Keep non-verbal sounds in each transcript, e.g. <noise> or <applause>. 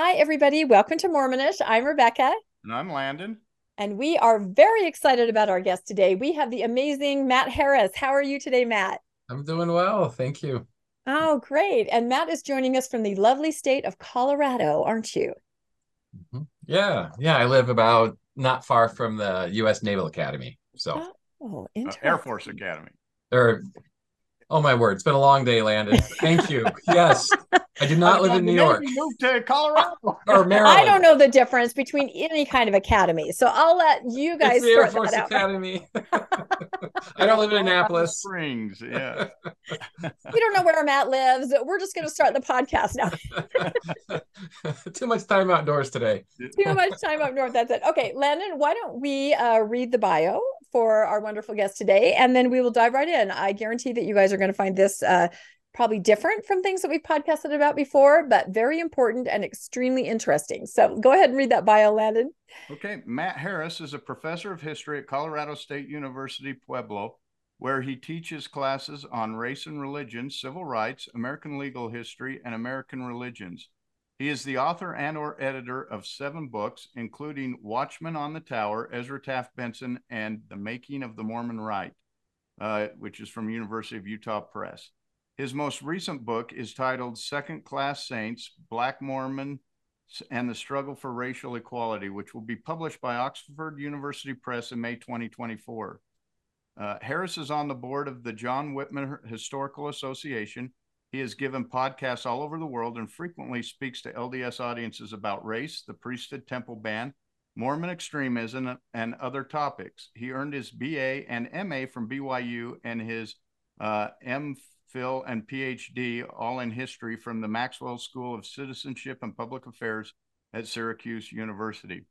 Hi, everybody. Welcome to Mormonish. I'm Rebecca. And I'm Landon. And we are very excited about our guest today. We have the amazing Matt Harris. How are you today, Matt? I'm doing well. Thank you. Oh, great. And Matt is joining us from the lovely state of Colorado, aren't you? Mm-hmm. Yeah. Yeah. I live about not far from the U.S. Naval Academy. So, oh, uh, Air Force Academy. Or Oh my word! It's been a long day, Landon. Thank you. Yes, I do not live in New York. Moved to Colorado <laughs> or Maryland. I don't know the difference between any kind of academy, so I'll let you guys. It's the Air Force Academy. <laughs> I don't live in Annapolis. Springs. Yeah. <laughs> you don't know where Matt lives. We're just going to start the podcast now. Too much time outdoors today. Too much time up north. That's it. Okay, Landon. Why don't we uh, read the bio for our wonderful guest today, and then we will dive right in. I guarantee that you guys are going to find this uh, probably different from things that we've podcasted about before, but very important and extremely interesting. So go ahead and read that bio, Landon. Okay. Matt Harris is a professor of history at Colorado State University, Pueblo, where he teaches classes on race and religion, civil rights, American legal history, and American religions. He is the author and or editor of seven books, including Watchman on the Tower, Ezra Taft Benson, and The Making of the Mormon Right, uh, which is from University of Utah Press. His most recent book is titled Second Class Saints, Black Mormon and the Struggle for Racial Equality, which will be published by Oxford University Press in May 2024. Uh, Harris is on the board of the John Whitmer Historical Association he has given podcasts all over the world and frequently speaks to LDS audiences about race, the priesthood temple ban, Mormon extremism, and other topics. He earned his BA and MA from BYU and his uh, MPhil and PhD, all in history, from the Maxwell School of Citizenship and Public Affairs at Syracuse University.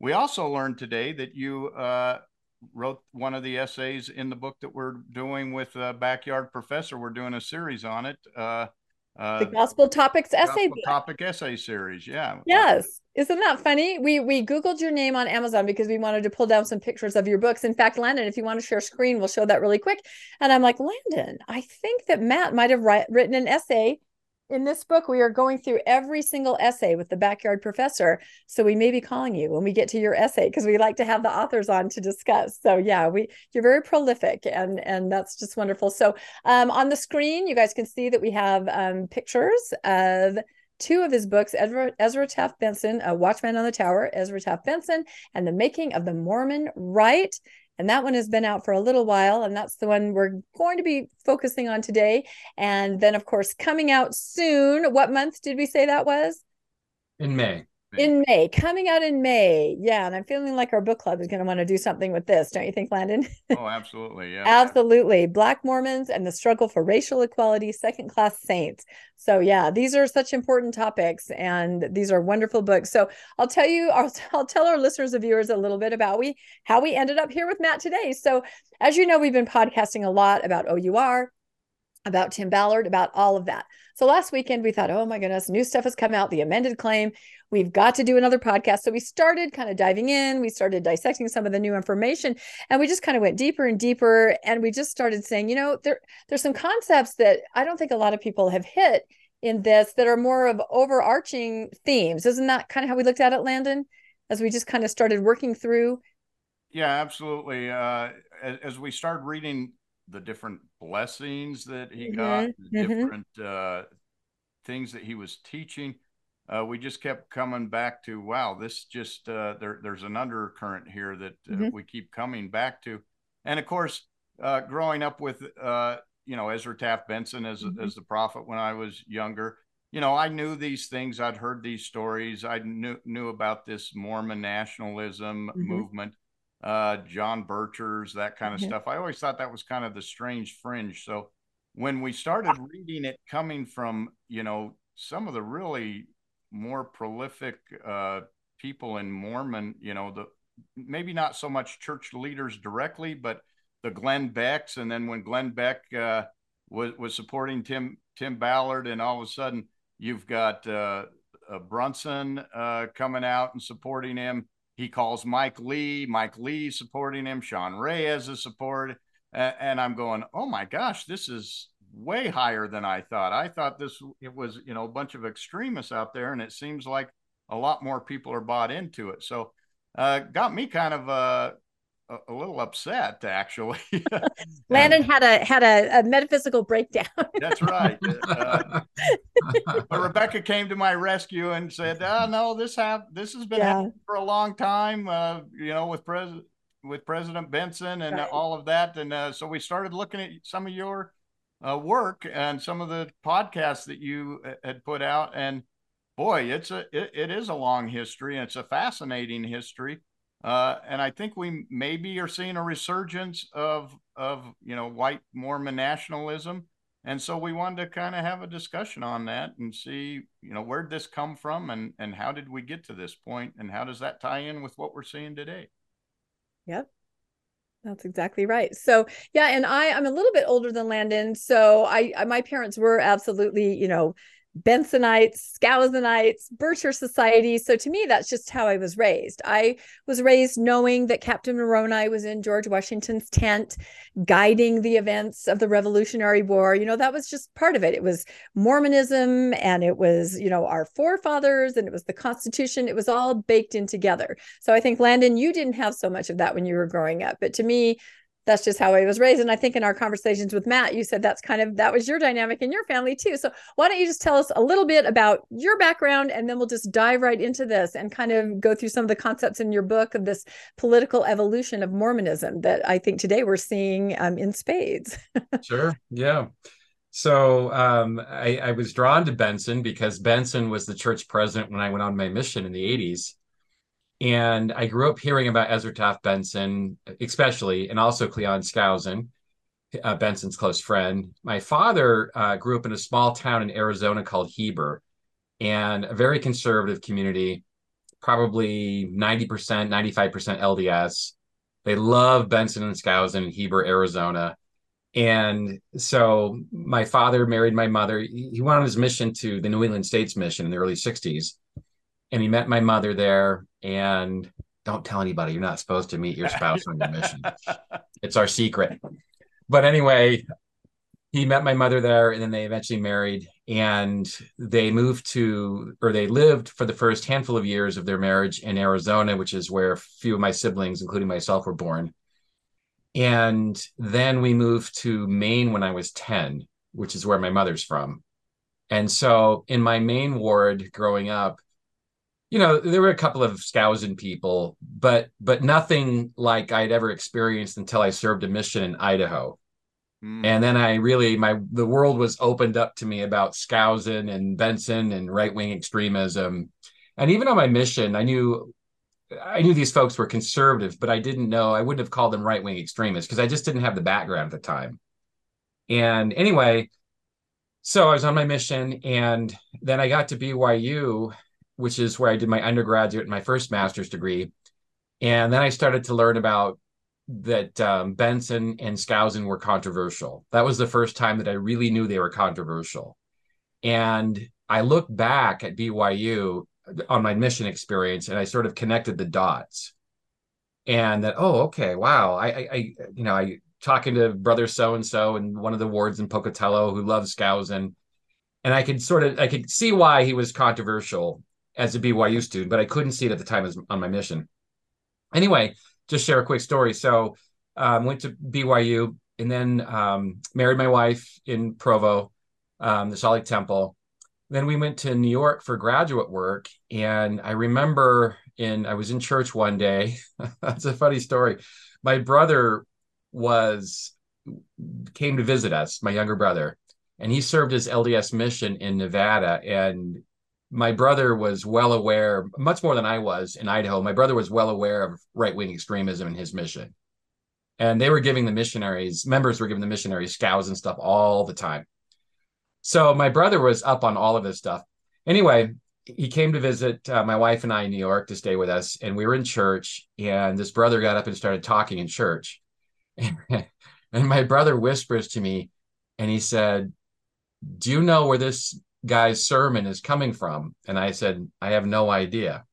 We also learned today that you uh, wrote one of the essays in the book that we're doing with uh, Backyard Professor. We're doing a series on it. Uh, uh, the Gospel Topics essay Gospel Topic essay series. Yeah. Yes. Isn't that funny? We we googled your name on Amazon because we wanted to pull down some pictures of your books. In fact, Landon, if you want to share screen, we'll show that really quick. And I'm like, Landon, I think that Matt might have written an essay in this book, we are going through every single essay with the backyard professor. So we may be calling you when we get to your essay because we like to have the authors on to discuss. So yeah, we you're very prolific and and that's just wonderful. So um, on the screen, you guys can see that we have um, pictures of two of his books Ezra, Ezra Taft Benson, A Watchman on the Tower, Ezra Taft Benson, and The Making of the Mormon Right. And that one has been out for a little while. And that's the one we're going to be focusing on today. And then, of course, coming out soon. What month did we say that was? In May in May, coming out in May. Yeah. And I'm feeling like our book club is going to want to do something with this. Don't you think, Landon? Oh, <laughs> absolutely. Yeah. absolutely. Black Mormons and the struggle for racial equality, second class saints. So, yeah, these are such important topics and these are wonderful books. So, I'll tell you, <laughs> I'll, I'll tell our listeners and viewers a little bit about we how we ended up here with Matt today. So, as you know, we've been podcasting a lot about OUR, about Tim Ballard, about all of that. So last weekend we thought, oh my goodness, new stuff has come out, the amended claim. We've got to do another podcast. So we started kind of diving in, we started dissecting some of the new information, and we just kind of went deeper and deeper. And we just started saying, you know, there there's some concepts that I don't think a lot of people have hit in this that are more of overarching themes. Isn't that kind of how we looked at it, Landon? As we just kind of started working through. Yeah, absolutely. Uh, as, as we started reading the different blessings that he mm-hmm. got, the mm-hmm. different uh, things that he was teaching. Uh, we just kept coming back to wow, this just uh, there. There's an undercurrent here that uh, mm-hmm. we keep coming back to, and of course, uh, growing up with uh, you know Ezra Taft Benson as mm-hmm. as the prophet when I was younger, you know I knew these things. I'd heard these stories. I knew knew about this Mormon nationalism mm-hmm. movement uh, John Birchers, that kind of mm-hmm. stuff. I always thought that was kind of the strange fringe. So when we started reading it coming from, you know, some of the really more prolific uh, people in Mormon, you know, the maybe not so much church leaders directly, but the Glenn Becks, and then when Glenn Beck uh, was was supporting Tim Tim Ballard, and all of a sudden you've got uh, uh Brunson uh, coming out and supporting him he calls Mike Lee. Mike Lee supporting him. Sean Ray Reyes is support. And I'm going, oh my gosh, this is way higher than I thought. I thought this it was, you know, a bunch of extremists out there, and it seems like a lot more people are bought into it. So, uh, got me kind of uh, a, little upset actually. <laughs> Landon had a had a, a metaphysical breakdown. that's right. <laughs> Uh, but Rebecca came to my rescue and said, "Oh no, this have this has been yeah. happening for a long time. Uh, you know, with President with President Benson and right. all of that." And uh, so we started looking at some of your uh, work and some of the podcasts that you uh, had put out, and boy, it's a it, it is a long history and it's a fascinating history. Uh, and I think we maybe are seeing a resurgence of of you know white Mormon nationalism, and so we wanted to kind of have a discussion on that and see you know where did this come from and and how did we get to this point and how does that tie in with what we're seeing today? Yep. That's exactly right. So yeah, and I I'm a little bit older than Landon, so I, I my parents were absolutely you know Bensonites, Skousenites, Bircher Society. So to me, that's just how I was raised. I was raised knowing that Captain Moroni was in George Washington's tent, guiding the events of the Revolutionary War. You know, that was just part of it. It was Mormonism and it was, you know, our forefathers and it was the Constitution. It was all baked in together. So I think, Landon, you didn't have so much of that when you were growing up. But to me, that's just how I was raised. And I think in our conversations with Matt, you said that's kind of that was your dynamic in your family too. So why don't you just tell us a little bit about your background and then we'll just dive right into this and kind of go through some of the concepts in your book of this political evolution of Mormonism that I think today we're seeing um, in spades. <laughs> sure. Yeah. So um, I, I was drawn to Benson because Benson was the church president when I went on my mission in the 80s. And I grew up hearing about Ezra Taft Benson, especially, and also Cleon Skousen, uh, Benson's close friend. My father uh, grew up in a small town in Arizona called Heber, and a very conservative community, probably 90%, 95% LDS. They love Benson and Skousen in Heber, Arizona. And so my father married my mother. He went on his mission to the New England States Mission in the early 60s and he met my mother there. And don't tell anybody you're not supposed to meet your spouse on your mission. <laughs> It's our secret. But anyway, he met my mother there and then they eventually married and they moved to or they lived for the first handful of years of their marriage in Arizona which is where a few of my siblings including myself were born and then we moved to Maine when I was 10 which is where my mother's from and so in my Maine ward growing up you know there were a couple of Skousen people but but nothing like i'd ever experienced until i served a mission in idaho. Mm. and then i really my the world was opened up to me about Skousen and benson and right-wing extremism. And even on my mission i knew i knew these folks were conservative but i didn't know i wouldn't have called them right-wing extremists because i just didn't have the background at the time. And anyway so i was on my mission and then i got to byu which is where I did my undergraduate and my first master's degree. And then I started to learn about that um, Benson and Skousen were controversial. That was the first time that I really knew they were controversial. And I look back at BYU on my mission experience and I sort of connected the dots. And that, oh, okay, wow. I, I, I you know, I talking to brother so and so and one of the wards in Pocatello who loves Skousen. And I could sort of I could see why he was controversial as a BYU student, but I couldn't see it at the time as on my mission. Anyway, just share a quick story. So um, went to BYU and then um, married my wife in Provo, um, the Salt Lake Temple. Then we went to New York for graduate work, and I remember in I was in church one day. <laughs> That's a funny story. My brother was came to visit us, my younger brother, and he served his LDS mission in Nevada. And my brother was well aware, much more than I was in Idaho. My brother was well aware of right wing extremism in his mission. And they were giving the missionaries, members were giving the missionaries scouts and stuff all the time. So my brother was up on all of this stuff. Anyway, he came to visit uh, my wife and I in New York to stay with us. And we were in church. And this brother got up and started talking in church. <laughs> and my brother whispers to me and he said, Do you know where this guy's sermon is coming from? And I said, I have no idea.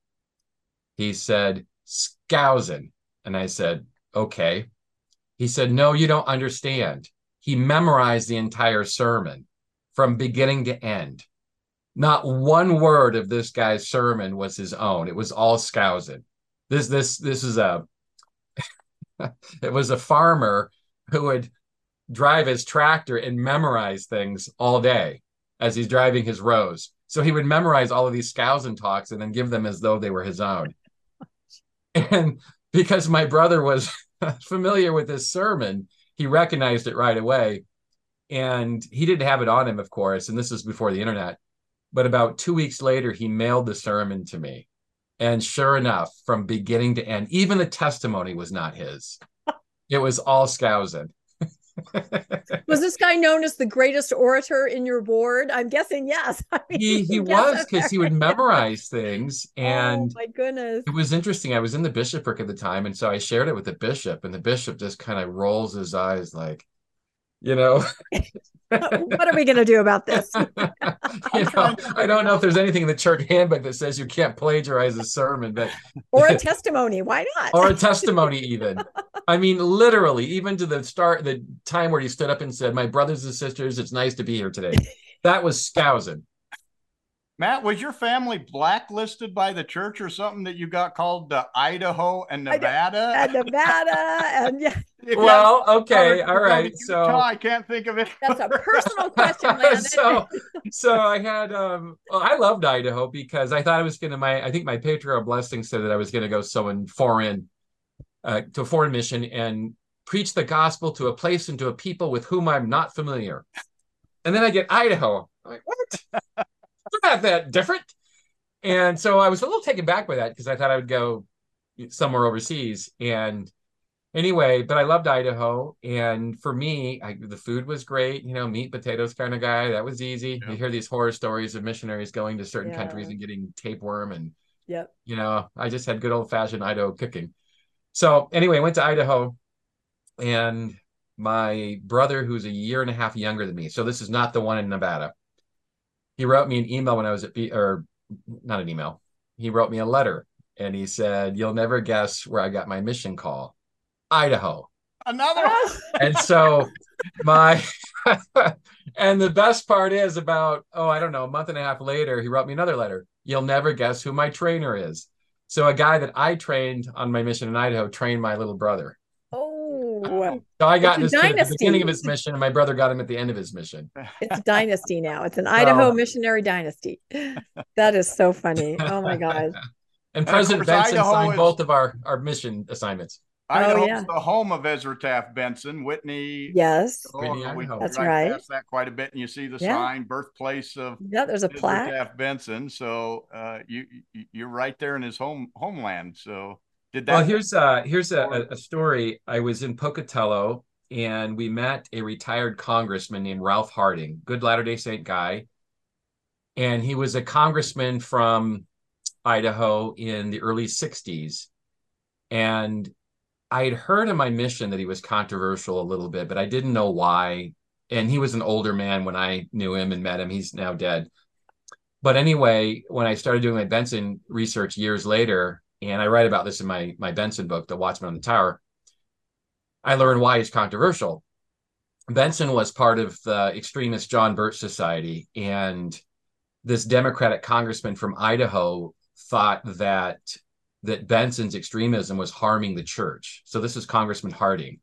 He said, Skousen. And I said, okay. He said, no, you don't understand. He memorized the entire sermon from beginning to end. Not one word of this guy's sermon was his own. It was all Skousen. This this this is a <laughs> it was a farmer who would drive his tractor and memorize things all day as he's driving his rows. So he would memorize all of these Skousen talks and then give them as though they were his own. And because my brother was <laughs> familiar with this sermon, he recognized it right away. And he didn't have it on him, of course. And this was before the internet. But about two weeks later, he mailed the sermon to me. And sure enough, from beginning to end, even the testimony was not his. <laughs> It was all Skousen. Was this guy known as the greatest orator in your ward? I'm guessing yes. <laughs> I mean, he he was because he would <laughs> memorize things, oh, and oh my goodness, it was interesting. I was in the bishopric at the time, and so I shared it with the bishop, and the bishop just kind of rolls his eyes like, you know. what are we going to do about this? <laughs> you know, I don't know if there's anything in the church handbook that says you can't plagiarize a sermon, but or a testimony. Why not? or a testimony, even. I mean, literally, even to the start, the time where he stood up and said, "My brothers and sisters, it's nice to be here today." That was Skousen. Matt, was your family blacklisted by the church or something that you got called to Idaho and Nevada? <laughs> And Nevada, and yeah. <laughs> well, okay, all right. So I can't think of it. <laughs> That's a personal question, so, so I had um, well, I loved Idaho because I thought I was gonna my I think my patriarchal blessing said that I was gonna go someone foreign, uh, to a foreign mission and preach the gospel to a place and to a people with whom I'm not familiar. And then I get Idaho. I'm like, what? Not that different. And so I was a little taken back by that because I thought I would go somewhere overseas. And anyway, but I loved Idaho. And for me, I, the food was great, you know, meat, potatoes kind of guy. That was easy. Yeah. You hear these horror stories of missionaries going to certain yeah. countries and getting tapeworm. And, yep. you know, I just had good old fashioned Idaho cooking. So anyway, I went to Idaho and my brother, who's a year and a half younger than me. So this is not the one in Nevada he wrote me an email when I was at B, or not an email. He wrote me a letter and he said, "You'll never guess where I got my mission call, Idaho." Another. one. <laughs> and so my <laughs> and the best part is about oh I don't know a month and a half later he wrote me another letter. You'll never guess who my trainer is. So a guy that I trained on my mission in Idaho trained my little brother. <laughs> So I got this at the beginning of his mission, and my brother got him at the end of his mission. It's dynasty now. It's an <laughs> Idaho missionary dynasty. <laughs> That is so funny. Oh my god! and, President Benson Idaho signed is, both of our our mission assignments. Idaho's oh, yeah. the home of Ezra Taft Benson, Whitney. Yes, Whitney, that's right. Past that quite a bit, and you see the yeah. sign, birthplace of yeah. There's a Ezra plaque. Taft Benson. So uh, you you're right there in his home homeland. So did that? Well, here's uh here's a, a story. I was in Pocatello and we met a retired congressman named Ralph Harding, good Latter Day Saint guy, and he was a congressman from Idaho in the early '60s, and I had heard in my mission that he was controversial a little bit, but I didn't know why. And he was an older man when I knew him and met him. He's now dead. But anyway, when I started doing my Benson research years later, and I write about this in my my Benson book, The Watchman on the Tower. I learned why he's controversial. Benson was part of the extremist John Birch Society, and this Democratic congressman from Idaho thought that that Benson's extremism was harming the church. So this is Congressman Harding.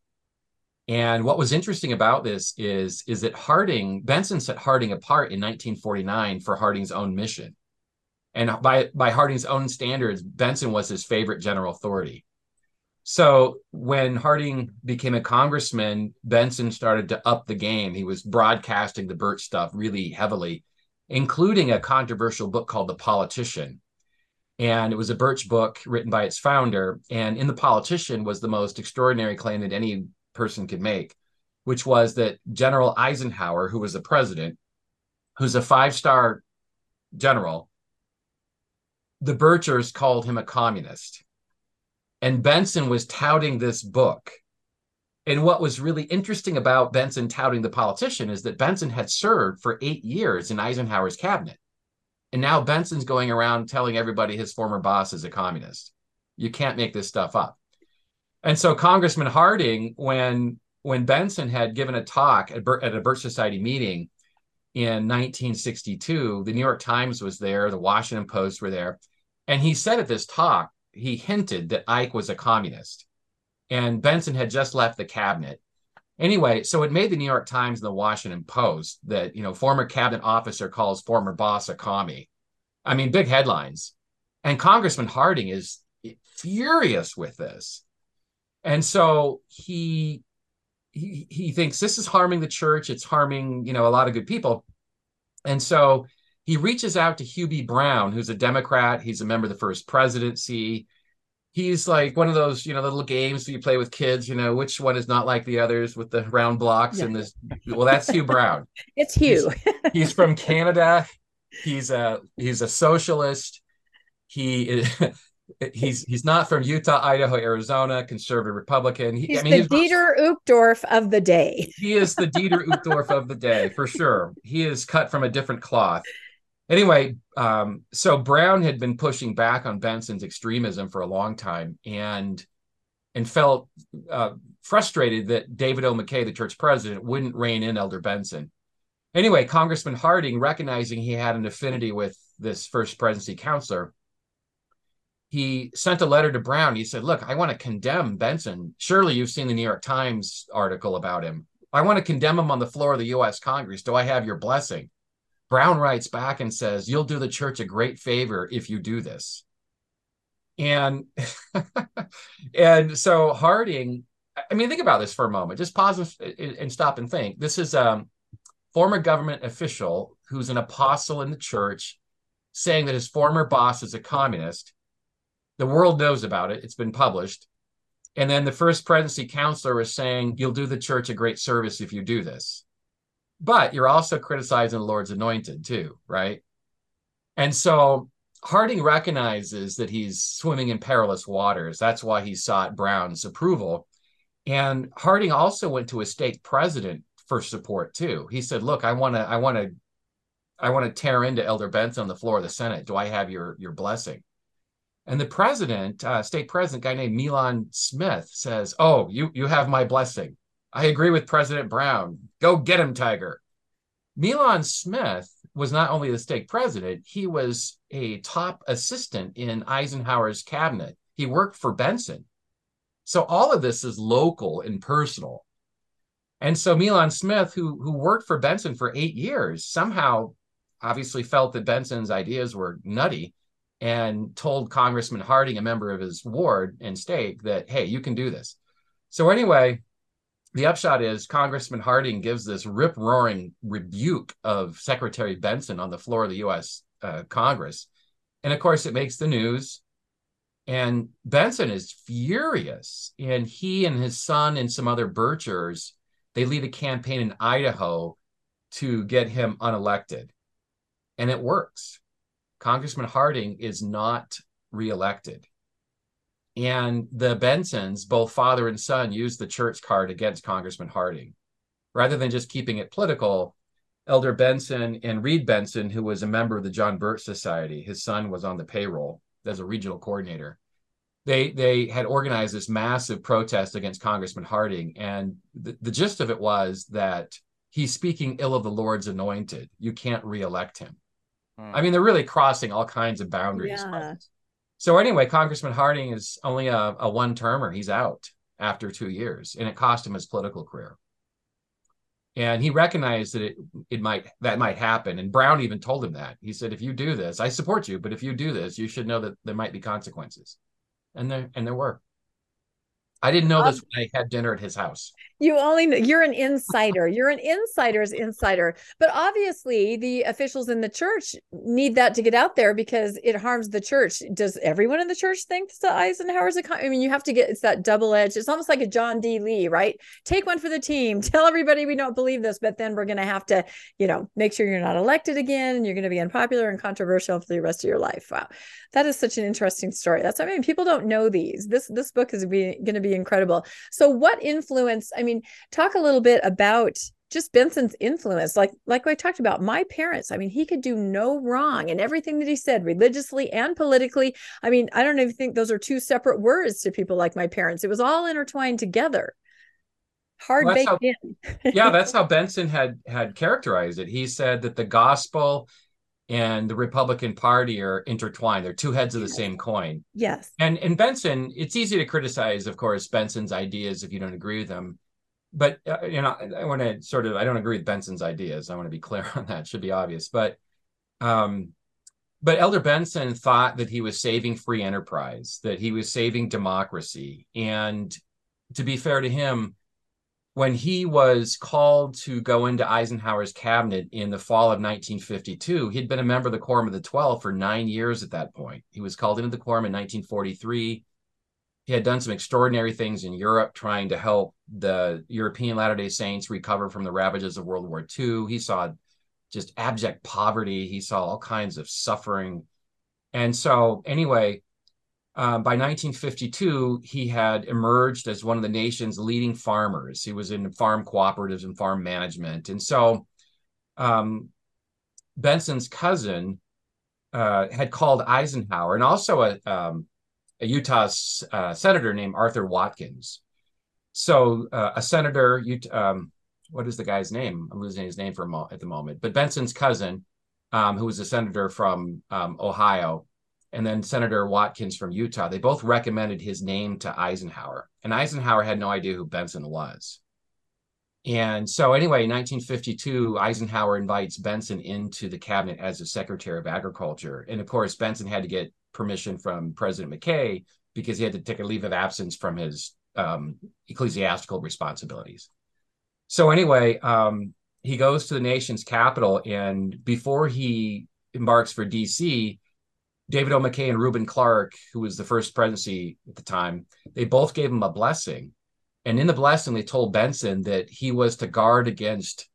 And what was interesting about this is, is that Harding, Benson set Harding apart in 1949 for Harding's own mission. And by, by Harding's own standards, Benson was his favorite general authority. So when Harding became a congressman, Benson started to up the game. He was broadcasting the Birch stuff really heavily, including a controversial book called The Politician. And it was a Birch book written by its founder. And in The Politician was the most extraordinary claim that any person could make, which was that General Eisenhower, who was the president, who's a five star general, the Birchers called him a communist. And Benson was touting this book. And what was really interesting about Benson touting the politician is that Benson had served for eight years in Eisenhower's cabinet. And now Benson's going around telling everybody his former boss is a communist. You can't make this stuff up. And so Congressman Harding, when when Benson had given a talk at, at a Birch Society meeting, in 1962. The New York Times was there, the Washington Post were there. And he said at this talk, he hinted that Ike was a communist. And Benson had just left the cabinet. Anyway, so it made the New York Times and the Washington Post that, you know, former cabinet officer calls former boss a commie. I mean, big headlines. And Congressman Harding is furious with this. And so he he he thinks this is harming the church, it's harming, you know, a lot of good people. And so he reaches out to B. Brown, who's a Democrat, he's a member of the first presidency. He's like one of those, you know, little games that you play with kids, you know, which one is not like the others with the round blocks yeah. and this <laughs> well, that's Hugh Brown. <laughs> It's Hugh. he's, he's from Canada. He's a he's a socialist. He is, <laughs> he's he's not from Utah, Idaho, Arizona, conservative Republican. He, he's I mean, the he's, Dieter Uchtdorf of the day. he is the Dieter Uchtdorf of the day for sure. He is cut from a different cloth. Anyway, um, so Brown had been pushing back on Benson's extremism for a long time, and and felt uh, frustrated that David O. McKay, the church president, wouldn't rein in Elder Benson. Anyway, Congressman Harding, recognizing he had an affinity with this first presidency counselor, he sent a letter to Brown. He said, Look, I want to condemn Benson. Surely you've seen the New York Times article about him. I want to condemn him on the floor of the US Congress. Do I have your blessing? Brown writes back and says, You'll do the church a great favor if you do this. And <laughs> and so Harding, I mean, think about this for a moment. Just pause and stop and think. This is a former government official who's an apostle in the church saying that his former boss is a communist the world knows about it. It's been published. And then the first presidency counselor is saying, You'll do the church a great service if you do this. But you're also criticizing the Lord's anointed too, right? And so Harding recognizes that he's swimming in perilous waters. That's why he sought Brown's approval. And Harding also went to a stake president for support too. He said, "Look, I want to, I want to, I want to tear into Elder Benson on the floor of the Senate. Do I have your your blessing?" And the president, uh, stake president, guy named Milan Smith, says, "Oh, you you have my blessing. I agree with President Brown. Go get him, Tiger." Milan Smith was not only the stake president; he was a top assistant in Eisenhower's cabinet. He worked for Benson, so all of this is local and personal. And so Milan Smith, who who worked for Benson for eight years, somehow obviously felt that Benson's ideas were nutty and told Congressman Harding, a member of his ward and stake, that, hey, you can do this. So, anyway, the upshot is Congressman Harding gives this rip roaring rebuke of Secretary Benson on the floor of the US uh, Congress. And of course, it makes the news. And Benson is furious. And he and his son and some other Birchers, they lead a campaign in Idaho to get him unelected. And it works. Congressman Harding is not reelected. And the Bensons, both father and son, used the church card against Congressman Harding. Rather than just keeping it political, Elder Benson and Reed Benson, who was a member of the John Birch Society, his son was on the payroll as a regional coordinator. They they had organized this massive protest against Congressman Harding, and the, the gist of it was that he's speaking ill of the Lord's anointed. You can't reelect him. Hmm. I mean, they're really crossing all kinds of boundaries. Yeah. So anyway, Congressman Harding is only a, a one termer. He's out after two years, and it cost him his political career. And he recognized that it it might that might happen. And Brown even told him that. He said, "If you do this, I support you, but if you do this, you should know that there might be consequences." And there and there were. I didn't know this um, when I had dinner at his house. You only you're an insider. You're an insider's insider. But obviously, the officials in the church need that to get out there because it harms the church. Does everyone in the church think that Eisenhower's a? Con- I mean, you have to get it's that double edged. It's almost like a John D. Lee, right? Take one for the team. <laughs> Tell everybody we don't believe this, but then we're going to have to, you know, make sure you're not elected again, and you're going to be unpopular and controversial for the rest of your life. Wow, that is such an interesting story. That's I mean, people don't know these. This this book is going to be incredible. So, what influence? I mean mean, talk a little bit about just Benson's influence. Like like I talked about, my parents. I mean, he could do no wrong in everything that he said, religiously and politically. I mean, I don't even think those are two separate words to people like my parents. It was all intertwined together. hard Well, baked in. yeah, that's <laughs> how Benson had had characterized it. He said that the gospel and the Republican Party are intertwined. They're two heads of the same coin. yes. And and Benson, it's easy to criticize, of course, Benson's ideas if you don't agree with them. But uh, you know, I want to sort of I don't agree with Benson's ideas. I want to be <laughs> clear on that. Should be obvious. But um, but Elder Benson thought that he was saving free enterprise, that he was saving democracy. And to be fair to him, when he was called to go into Eisenhower's cabinet in the fall of 1952, he'd been a member of the Quorum of the Twelve for nine years at that point. He was called into the Quorum in 1943. He had done some extraordinary things in Europe, trying to help the European Latter day Saints recover from the ravages of World War II. He saw just abject poverty, he saw all kinds of suffering. And so, anyway, um, by 1952, he had emerged as one of the nation's leading farmers. He was in farm cooperatives and farm management. And so um, Benson's cousin uh, had called Eisenhower and also a, um, a Utah uh, senator named Arthur Watkins. So uh, a senator, um, what is the guy's name? I'm losing his name for a mo- at the moment, but Benson's cousin, um, who was a senator from um, Ohio, and then Senator Watkins from Utah, they both recommended his name to Eisenhower. And Eisenhower had no idea who Benson was. And so, anyway, in 1952, Eisenhower invites Benson into the cabinet as a Secretary of Agriculture. And of course, Benson had to get permission from President McKay because he had to take a leave of absence from his um, ecclesiastical responsibilities. So, anyway, um, he goes to the nation's capital. And before he embarks for DC, David O. McKay and Reuben Clark, who was the first presidency at the time, they both gave him a blessing. And in the blessing, they told Benson that he was to guard against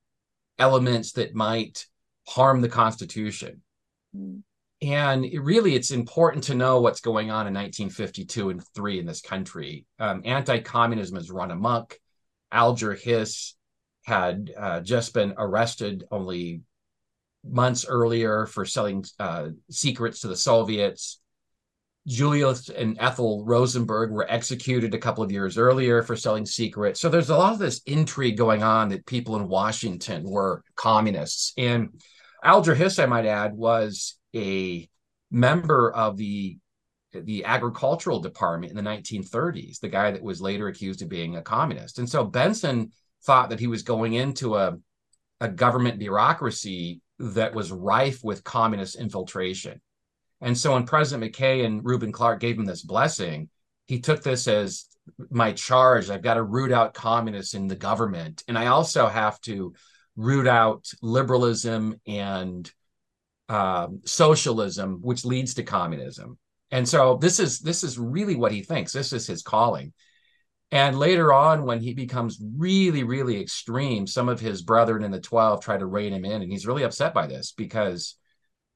elements that might harm the Constitution. Mm. And it really, it's important to know what's going on in 1952 and 3 in this country. Um, Anti communism has run amok. Alger Hiss had uh, just been arrested only months earlier for selling uh, secrets to the Soviets. Julius and Ethel Rosenberg were executed a couple of years earlier for selling secrets. So there's a lot of this intrigue going on that people in Washington were communists. And Alger Hiss, I might add, was a member of the the agricultural department in the 1930s, the guy that was later accused of being a communist. And so Benson thought that he was going into a, a government bureaucracy that was rife with communist infiltration. And so when President McKay and Reuben Clark gave him this blessing, he took this as my charge. I've got to root out communists in the government. And I also have to root out liberalism and um, socialism, which leads to communism. And so this is this is really what he thinks. This is his calling. And later on, when he becomes really, really extreme, some of his brethren in the 12 try to rein him in. And he's really upset by this because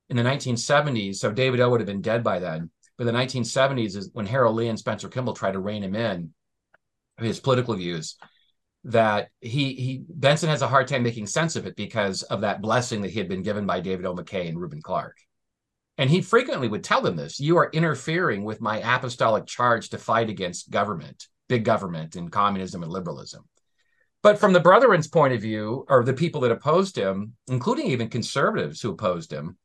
in the 1970s, so David O would have been dead by then, but the 1970s is when Harold Lee and Spencer Kimball tried to rein him in, his political views, that he he Benson has a hard time making sense of it because of that blessing that he had been given by David O. McKay and Reuben Clark. And he frequently would tell them this you are interfering with my apostolic charge to fight against government, big government, and communism and liberalism. But from the Brethren's point of view, or the people that opposed him, including even conservatives who opposed him,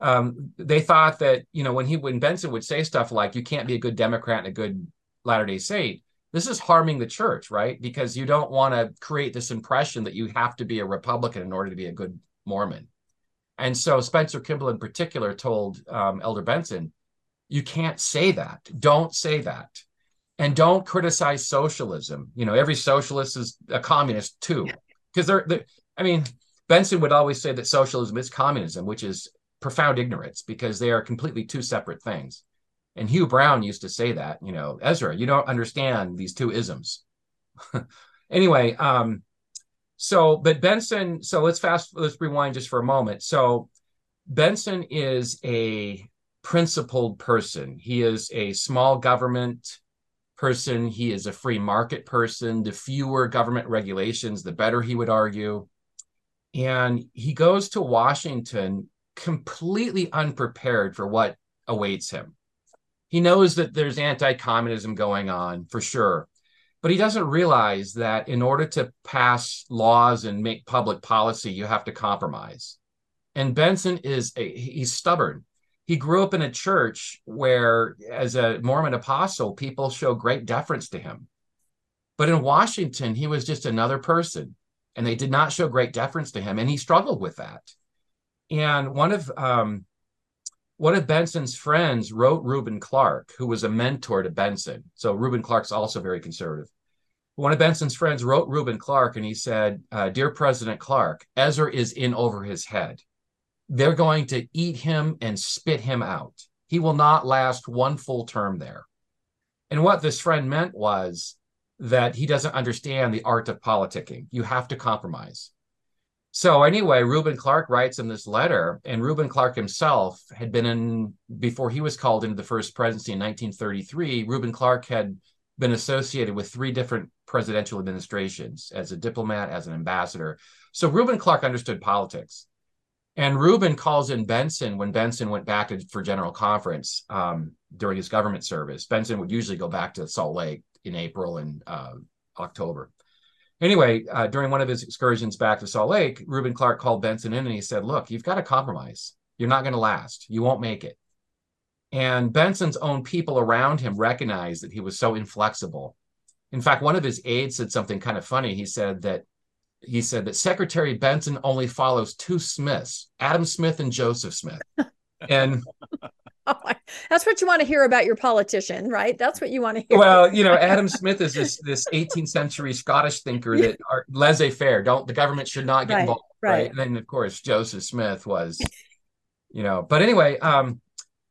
um, they thought that, you know, when he when Benson would say stuff like, you can't be a good Democrat and a good Latter day Saint, this is harming the church, right? Because you don't want to create this impression that you have to be a Republican in order to be a good Mormon. And so Spencer Kimball, in particular, told um, Elder Benson, you can't say that. Don't say that. And don't criticize socialism. You know, every socialist is a communist too. Because they're, they're, I mean, Benson would always say that socialism is communism, which is profound ignorance because they are completely two separate things. And Hugh Brown used to say that, you know, Ezra, you don't understand these two isms. <laughs> anyway, um, so but Benson, so let's fast let's rewind just for a moment. So Benson is a principled person. He is a small government person. He is a free market person. The fewer government regulations, the better, he would argue. And he goes to Washington completely unprepared for what awaits him. He knows that there's anti communism going on for sure. But he doesn't realize that in order to pass laws and make public policy, you have to compromise. And Benson is a, he's stubborn. He grew up in a church where, as a Mormon apostle, people show great deference to him. But in Washington, he was just another person, and they did not show great deference to him, and he struggled with that. And one of um, one of Benson's friends wrote Reuben Clark, who was a mentor to Benson. So Reuben Clark's also very conservative. One of Benson's friends wrote Reuben Clark, and he said, uh, "Dear President Clark, Ezra is in over his head. They're going to eat him and spit him out. He will not last one full term there." And what this friend meant was that he doesn't understand the art of politicking. You have to compromise. So anyway, Reuben Clark writes him this letter, and Reuben Clark himself had been in before he was called into the first presidency in 1933. Reuben Clark had been associated with three different presidential administrations as a diplomat, as an ambassador. So Reuben Clark understood politics. And Reuben calls in Benson when Benson went back to, for General Conference um, during his government service. Benson would usually go back to Salt Lake in April and uh, October. Anyway, uh, during one of his excursions back to Salt Lake, Reuben Clark called Benson in and he said, Look, you've got to compromise. You're not going to last. You won't make it. And Benson's own people around him recognized that he was so inflexible. In fact, one of his aides said something kind of funny. He said that he said that Secretary Benson only follows two Smiths, Adam Smith and Joseph Smith. <laughs> and <laughs> that's what you want to hear about your politician, right? That's what you want to hear. Well, you know, <laughs> Adam Smith is this this 18th century Scottish thinker that are laissez-faire. Don't the government should not get Right, involved, right. right? And then of course Joseph Smith was, you know. But anyway, um,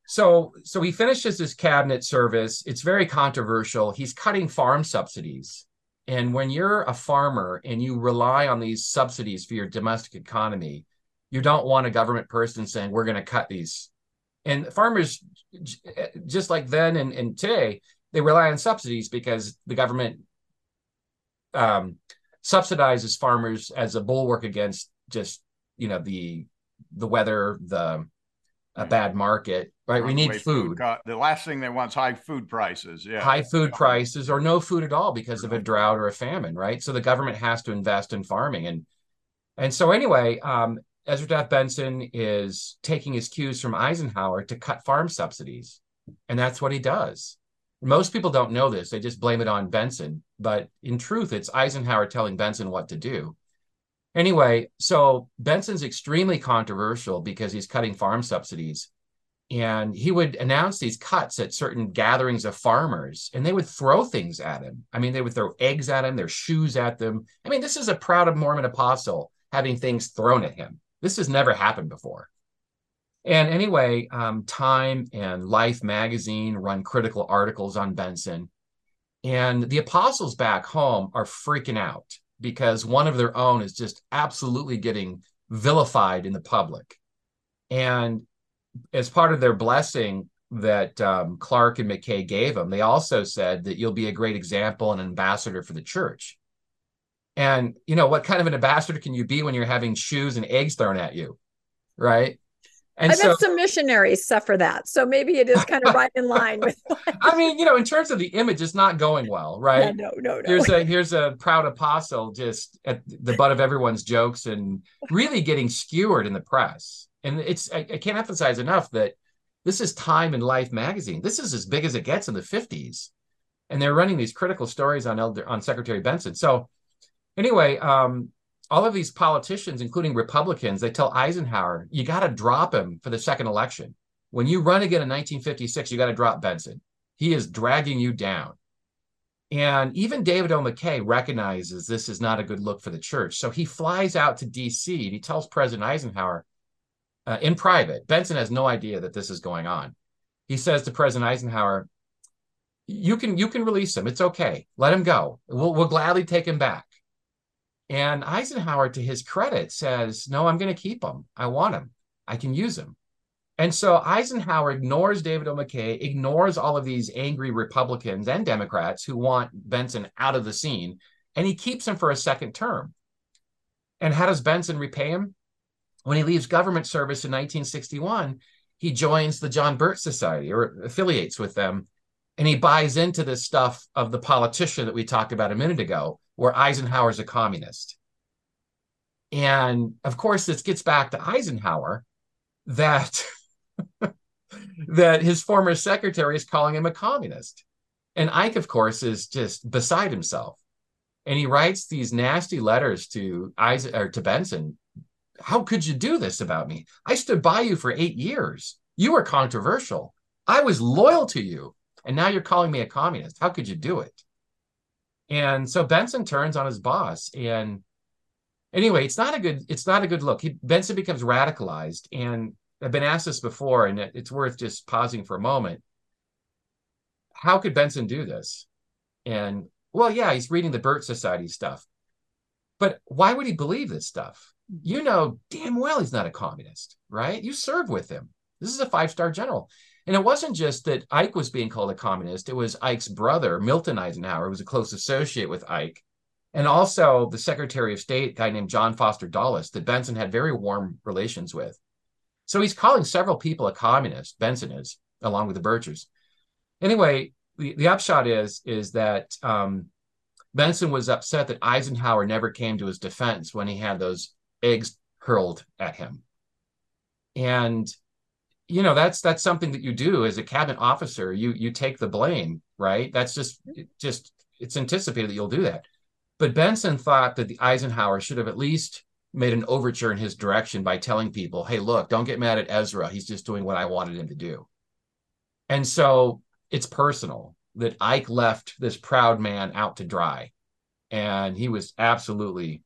so so he finishes his cabinet service. It's very controversial. He's cutting farm subsidies, and when you're a farmer and you rely on these subsidies for your domestic economy, you don't want a government person saying we're going to cut these and farmers just like then and, and today they rely on subsidies because the government um, subsidizes farmers as a bulwark against just you know the the weather the a bad market right? We need food the last thing they want is high food prices. Yeah. high food prices or no food at all because of a drought or a famine right? So the government has to invest in farming. And and so anyway um, ezra taft benson is taking his cues from eisenhower to cut farm subsidies and that's what he does. Most people don't know this they just blame it on benson but in truth it's eisenhower telling benson what to do. Anyway so benson's extremely controversial because he's cutting farm subsidies and he would announce these cuts at certain gatherings of farmers and they would throw things at him. I mean they would throw eggs at him their shoes at them. I mean this is a proud mormon apostle having things thrown at him this has never happened before and anyway um, time and life magazine run critical articles on benson and the apostles back home are freaking out because one of their own is just absolutely getting vilified in the public and as part of their blessing that um, Clark and McKay gave him, they also said that you'll be a great example and ambassador for the church. And you know what kind of an ambassador can you be when you're having shoes and eggs thrown at you, right? And I so, bet some missionaries suffer that. So maybe it is kind of right in line with. <laughs> I mean, you know, in terms of the image, it's not going well, right? Yeah, no, no, no. here's a here's a proud apostle just at the butt of everyone's jokes and really getting skewered in the press and it's I, I can't emphasize enough that this is time and life magazine this is as big as it gets in the 50s and they're running these critical stories on elder on secretary benson so anyway um all of these politicians including republicans they tell eisenhower you got to drop him for the second election when you run again in 1956 you got to drop benson he is dragging you down and even David O. McKay recognizes this is not a good look for the church. So he flies out to DC and he tells President Eisenhower uh, in private, Benson has no idea that this is going on. He says to President Eisenhower, you can you can release him. It's okay. Let him go. We'll we'll gladly take him back. And Eisenhower, to his credit, says, No, I'm going to keep him. I want him. I can use him. And so Eisenhower ignores David O. McKay, ignores all of these angry Republicans and Democrats who want Benson out of the scene, and he keeps him for a second term. And how does Benson repay him? When he leaves government service in 1961, he joins the John Birch Society or affiliates with them. And he buys into this stuff of the politician that we talked about a minute ago, where Eisenhower's a communist. And of course, this gets back to Eisenhower that <laughs> that his former secretary is calling him a communist. And Ike, of course, is just beside himself. And he writes these nasty letters to Isaac or to Benson. How could you do this about me? I stood by you for eight years. You were controversial. I was loyal to you. And now you're calling me a communist. How could you do it? And so Benson turns on his boss. And anyway, it's not a good, it's not a good look. He, Benson becomes radicalized. And I've been asked this before, and it, it's worth just pausing for a moment. How could Benson do this? And well, yeah, he's reading the Birch Society stuff. But why would he believe this stuff? You know damn well he's not a communist, right? You serve with him. This is a five star general. And it wasn't just that Ike was being called a communist, it was Ike's brother, Milton Eisenhower, who was a close associate with Ike. And also the Secretary of State, guy named John Foster Dulles, that Benson had very warm relations with. So he's calling several people a communist, Benson is, along with the Birchers. Anyway, the, the upshot is, is that um, Benson was upset that Eisenhower never came to his defense when he had those eggs hurled at him. And you know that's that's something that you do as a cabinet officer you you take the blame right that's just mm-hmm. just it's anticipated that you'll do that but benson thought that the eisenhower should have at least made an overture in his direction by telling people, hey, look, don't get mad at Ezra. He's just doing what I wanted him to do. And so it's personal that Ike left this proud man out to dry. And he was absolutely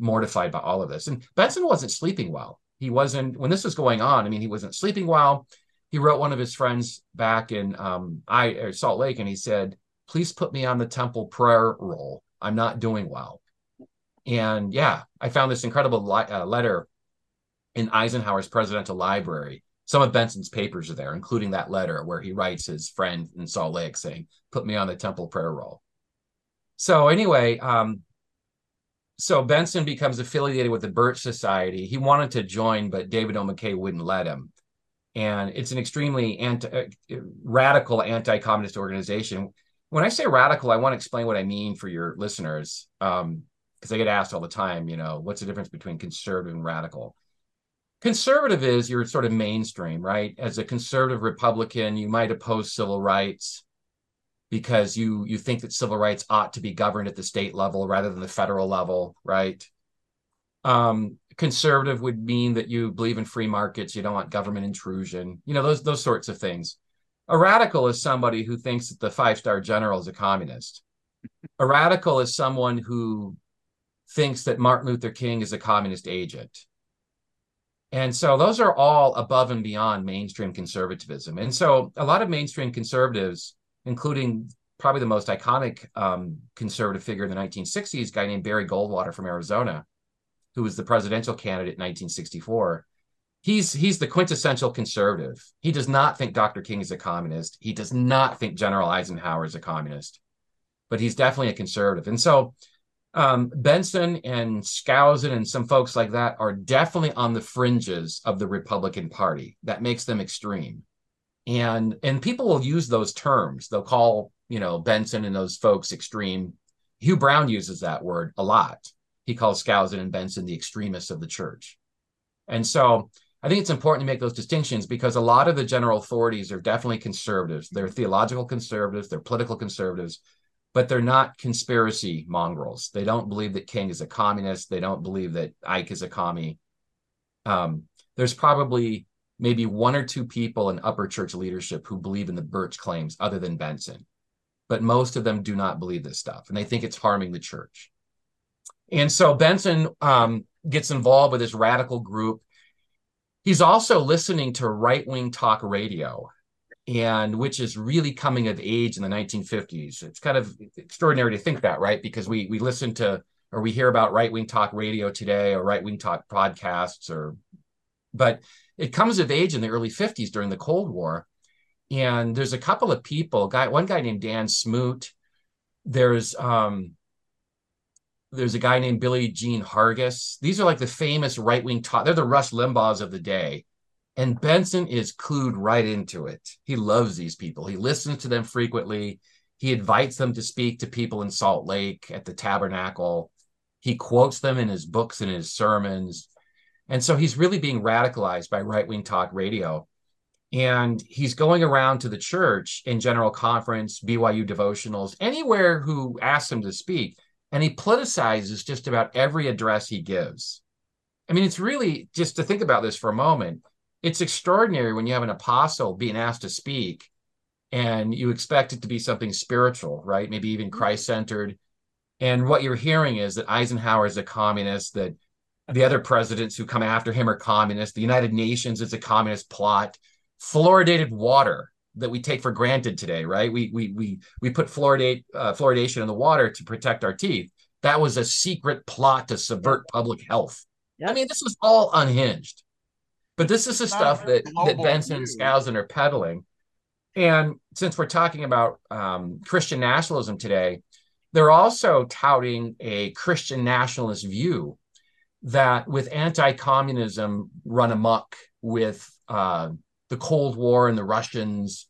mortified by all of this. And Benson wasn't sleeping well. He wasn't, when this was going on, I mean, he wasn't sleeping well. He wrote one of his friends back in um, I, Salt Lake and he said, please put me on the temple prayer roll. I'm not doing well. And yeah, I found this incredible li- uh, letter in Eisenhower's presidential library. Some of Benson's papers are there, including that letter where he writes his friend in Salt Lake saying, "Put me on the temple prayer roll." So anyway, um, so Benson becomes affiliated with the Birch Society. He wanted to join, but David O. McKay wouldn't let him. And it's an extremely anti, uh, radical anti-communist organization. When I say radical, I want to explain what I mean for your listeners. Um, because I get asked all the time, you know, what's the difference between conservative and radical? Conservative is you're sort of mainstream, right? As a conservative Republican, you might oppose civil rights because you you think that civil rights ought to be governed at the state level rather than the federal level, right? Um, conservative would mean that you believe in free markets, you don't want government intrusion, you know, those those sorts of things. A radical is somebody who thinks that the five star general is a communist. A radical is someone who thinks that Martin Luther King is a communist agent. And so those are all above and beyond mainstream conservatism. And so a lot of mainstream conservatives, including probably the most iconic um, conservative figure in the 1960s, guy named Barry Goldwater from Arizona, who was the presidential candidate in 1964. He's he's the quintessential conservative. He does not think Dr. King is a communist. He does not think General Eisenhower is a communist, but he's definitely a conservative. And so um, Benson and Skousen and some folks like that are definitely on the fringes of the Republican Party. That makes them extreme, and and people will use those terms. They'll call you know Benson and those folks extreme. Hugh Brown uses that word a lot. He calls Skousen and Benson the extremists of the church, and so I think it's important to make those distinctions because a lot of the general authorities are definitely conservatives. They're theological conservatives. They're political conservatives but they're not conspiracy mongrels. They don't believe that King is a communist. They don't believe that Ike is a commie. Um, there's probably maybe one or two people in upper church leadership who believe in the Birch claims other than Benson. But most of them do not believe this stuff and they think it's harming the church. And so Benson um, gets involved with this radical group. He's also listening to right wing talk radio and which is really coming of age in the 1950s. It's kind of extraordinary to think that, right? Because we we listen to or we hear about right wing talk radio today or right wing talk podcasts, or but it comes of age in the early 50s during the Cold War. And there's a couple of people, guy, one guy named Dan Smoot. There's um, there's a guy named Billy James Hargis. These are like the famous right wing talk. They're the Rush Limbaughs of the day And Benson is clued right into it. He loves these people. He listens to them frequently. He invites them to speak to people in Salt Lake at the tabernacle. He quotes them in his books and his sermons. And so he's really being radicalized by right wing talk radio. And he's going around to the church in general conference, BYU devotionals, anywhere who asks him to speak. And he politicizes just about every address he gives. I mean, it's really just to think about this for a moment. It's extraordinary when you have an apostle being asked to speak and you expect it to be something spiritual, right? Maybe even mm-hmm. Christ centered. And what you're hearing is that Eisenhower is a communist, that the other presidents who come after him are communists, the United Nations is a communist plot, fluoridated water that we take for granted today, right? We we we we put fluoridate uh, fluoridation in the water to protect our teeth. That was a secret plot to subvert public health. Yep. I mean, this was all unhinged. But this is the stuff that, that Benson and Skousen are peddling. And since we're talking about um, Christian nationalism today, they're also touting a Christian nationalist view that with anti communism run amok with uh, the Cold War and the Russians,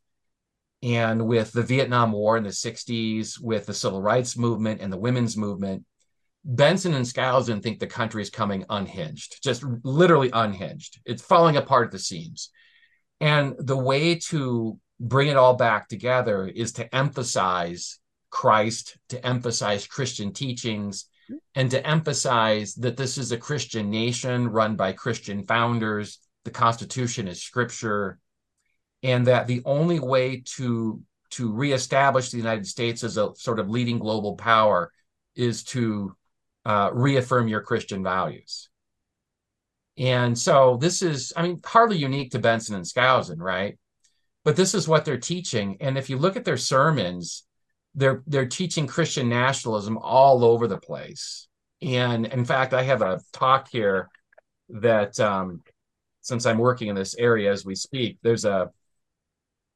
and with the Vietnam War in the 60s, with the civil rights movement and the women's movement, Benson and Skousen think the country is coming unhinged, just literally unhinged. It's falling apart at the seams. And the way to bring it all back together is to emphasize Christ, to emphasize Christian teachings, and to emphasize that this is a Christian nation run by Christian founders. The Constitution is scripture, and that the only way to to reestablish the United States as a sort of leading global power is to uh, reaffirm your Christian values. And so this is, I mean, hardly unique to Benson and Skousen, right? But this is what they're teaching. And if you look at their sermons, they're they're teaching Christian nationalism all over the place. And in fact, I have a talk here that um, since I'm working in this area as we speak, there's a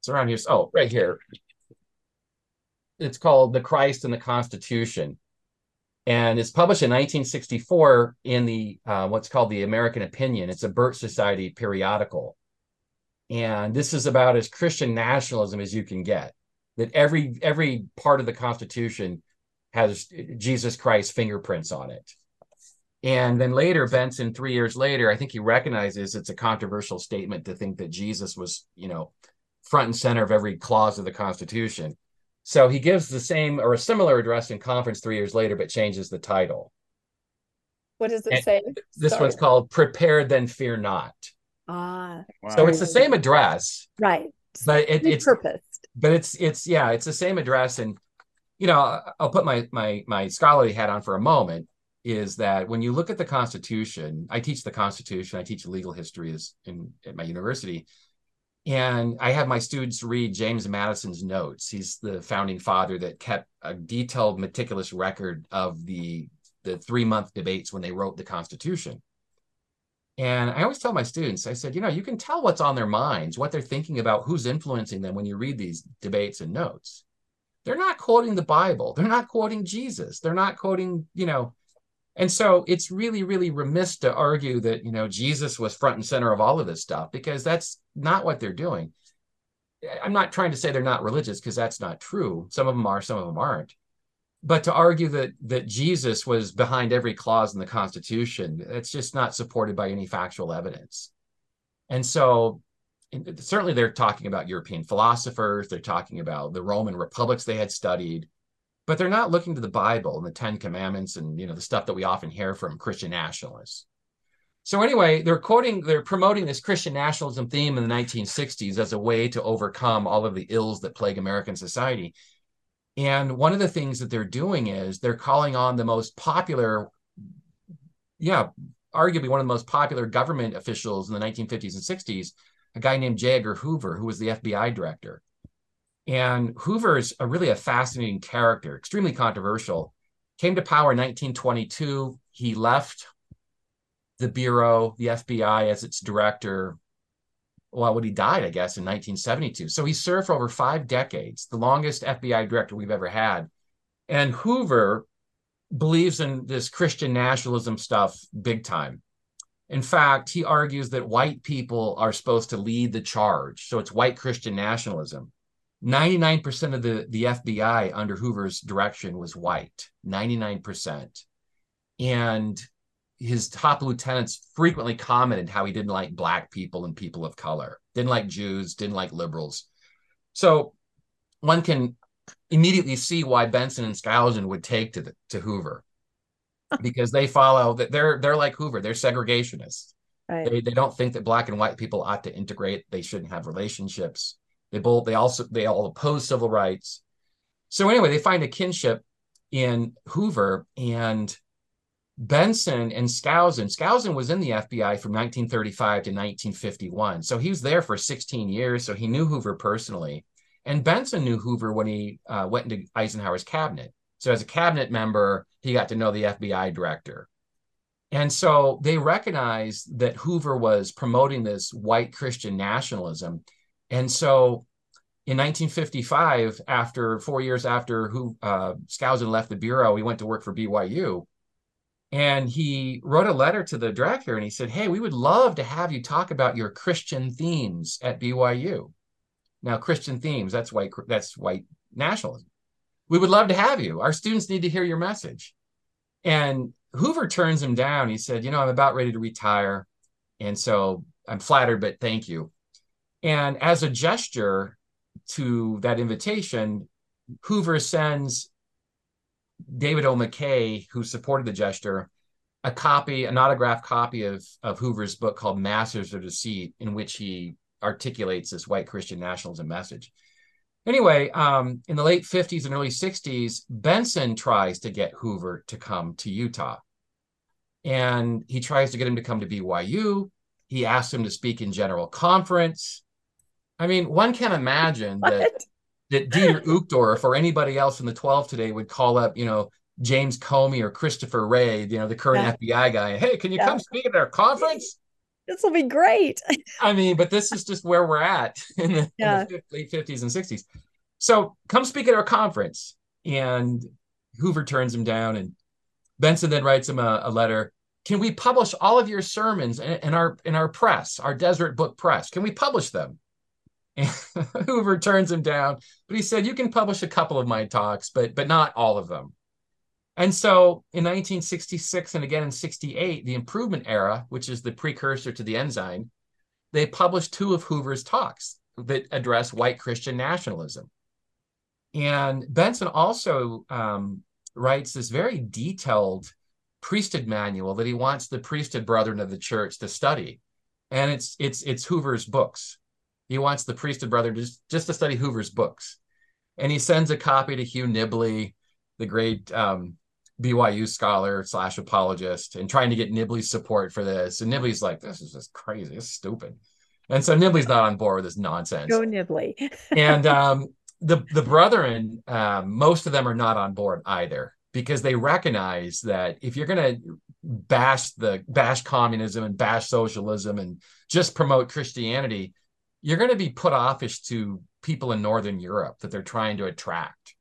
it's around here. Oh, right here. It's called The Christ and the Constitution and it's published in 1964 in the uh, what's called the American Opinion. It's a Birch Society periodical, and this is about as Christian nationalism as you can get. That every every part of the Constitution has Jesus Christ fingerprints on it. And then later, Benson, three years later, I think he recognizes it's a controversial statement to think that Jesus was, you know, front and center of every clause of the Constitution. So he gives the same or a similar address in conference three years later, but changes the title. What does it and say? This Sorry. one's called Prepare Then Fear Not. Ah. Wow. So it's the same address. Right. But it, it's purposed. But it's it's yeah, it's the same address. And you know, I'll put my my my scholarly hat on for a moment, is that when you look at the Constitution, I teach the Constitution, I teach legal history is in at my university and I have my students read James Madison's notes. He's the founding father that kept a detailed, meticulous record of the the three month debates when they wrote the Constitution. And I always tell my students, I said, you know, you can tell what's on their minds, what they're thinking about, who's influencing them when you read these debates and notes. They're not quoting the Bible. They're not quoting Jesus. They're not quoting, you know, and so it's really, really remiss to argue that, you know, Jesus was front and center of all of this stuff because that's not what they're doing. Eh, I'm not trying to say they're not religious because that's not true. Some of them are, some of them aren't. But to argue that that Jesus was behind every clause in the Constitution, that's just not supported by any factual evidence. And so certainly they're talking about European philosophers, they're talking about the Roman republics they had studied but they're not looking to the Bible and the Ten Commandments and you know the stuff that we often hear from Christian nationalists. So anyway, they're quoting, they're promoting this Christian nationalism theme in the 1960s as a way to overcome all of the ills that plague American society. And one of the things that they're doing is they're calling on the most popular, yeah, arguably one of the most popular government officials in the 1950s and 60s, a guy named J. Edgar Hoover, who was the FBI director. And Hoover is a really a fascinating character, extremely controversial. Came to power in 1922. He left the Bureau, the FBI, as its director. Well, he died, I guess, in 1972. So he served for over five decades, the longest FBI director we've ever had. And Hoover believes in this Christian nationalism stuff big time. In fact, he argues that white people are supposed to lead the charge. So it's white Christian nationalism. 99% of the, the FBI under Hoover's direction was white, 99%. And his top lieutenants frequently commented how he didn't like black people and people of color, didn't like Jews, didn't like liberals. So one can immediately see why Benson and Skousen would take to the, to Hoover <laughs> because they follow that they're they're like Hoover, they're segregationists. Right. They, they don't think that black and white people ought to integrate. They shouldn't have relationships. They both they also they all oppose civil rights. So anyway, they find a kinship in Hoover and Benson and Skousen. Skousen was in the FBI from 1935 to 1951. So he was there for 16 years. So he knew Hoover personally. And Benson knew Hoover when he uh, went into Eisenhower's cabinet. So as a cabinet member, he got to know the FBI director. And so they recognized that Hoover was promoting this white Christian nationalism. And so in 1955, after four years after who uh, Skousen left the bureau, he went to work for BYU. And he wrote a letter to the director and he said, Hey, we would love to have you talk about your Christian themes at BYU. Now, Christian themes, that's white, that's white nationalism. We would love to have you. Our students need to hear your message. And Hoover turns him down. He said, You know, I'm about ready to retire. And so I'm flattered, but thank you. And as a gesture to that invitation, Hoover sends David O. McKay, who supported the gesture, a copy, an autographed copy of, of Hoover's book called Masters of Deceit, in which he articulates this white Christian nationalism message. Anyway, um, in the late 50s and early 60s, Benson tries to get Hoover to come to Utah. And he tries to get him to come to BYU. He asks him to speak in general conference. I mean, one can imagine that that Dieter Uchtdorf or anybody else in the 12 today would call up, you know, James Comey or Christopher Wray, you know, the current yeah. FBI guy. Hey, can you yeah. come speak at our conference? this will be great. I mean, but this is just where we're at <laughs> in the, yeah. in the late 50s and 60s. So come speak at our conference. And Hoover turns him down. And Benson then writes him a, a letter. Can we publish all of your sermons in, in, our in our press, our Deseret Book Press? Can we publish them? And <laughs> Hoover turns him down, but he said, "You can publish a couple of my talks, but but not all of them." And so in 1966 and again in 68, the improvement era, which is the precursor to the Ensign, they published two of Hoover's talks that address white Christian nationalism. And Benson also um, writes this very detailed priesthood manual that he wants the priesthood brethren of the church to study. And it's it's it's Hoover's books. He wants the priesthood brethren just, just to study Hoover's books. And he sends a copy to Hugh Nibley, the great um, BYU scholar slash apologist and trying to get Nibley's support for this. And Nibley's like, this is just crazy. It's stupid. And so Nibley's not on board with this nonsense. Go Nibley. <laughs> and um, the the brethren, um, most of them are not on board either because they recognize that if you're going to bash the bash communism and bash socialism and just promote Christianity, you're going to be put offish to people in Northern Europe that they're trying to attract.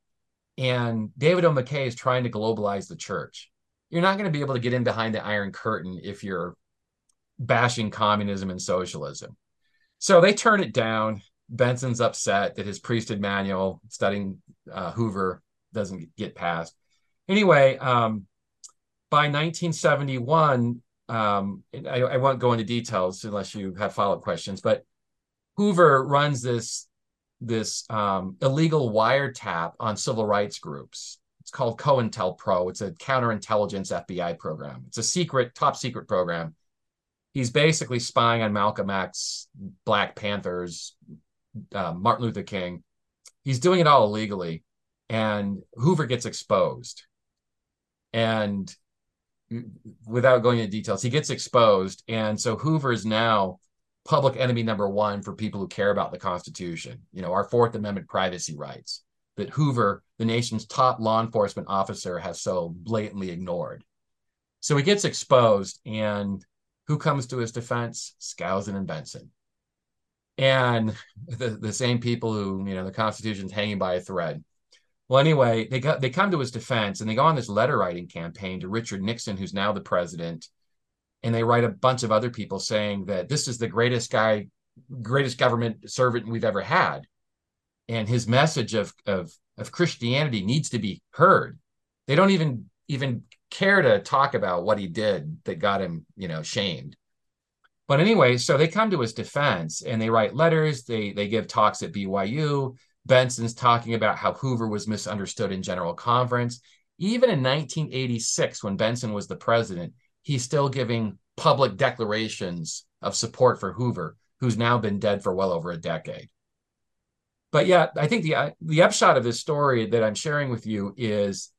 And David O. McKay is trying to globalize the church. You're not going to be able to get in behind the Iron Curtain if you're bashing communism and socialism. So they turn it down. Benson's upset that his priesthood manual studying uh, Hoover doesn't get passed. Anyway, um, by 1971, um, I, I, won't go into details unless you have follow up questions, but Hoover runs this this um, illegal wiretap on civil rights groups. It's called COINTELPRO. It's a counterintelligence FBI program. It's a secret, top secret program. He's basically spying on Malcolm X, Black Panthers, uh, Martin Luther King. He's doing it all illegally, and Hoover gets exposed. And without going into details, he gets exposed, and so Hoover is now public enemy number one for people who care about the Constitution. You know, our Fourth Amendment privacy rights that Hoover, the nation's top law enforcement officer, has so blatantly ignored. So he gets exposed, and who comes to his defense? Skousen and Benson. And the, the same people who, you know, the Constitution's hanging by a thread. Well, anyway, they got they come to his defense and they go on this letter writing campaign to Richard Nixon, who's now the president, and they write a bunch of other people saying that this is the greatest guy, greatest government servant we've ever had, and his message of of of Christianity needs to be heard. They don't even even care to talk about what he did that got him, you know, shamed. But anyway, so they come to his defense and they write letters. They they give talks at BYU. Benson's talking about how Hoover was misunderstood in General Conference. Even in 1986, when Benson was the president, he's still giving public declarations of support for Hoover, who's now been dead for well over a decade. But yeah, I think the uh, the upshot of this story that I'm sharing with you is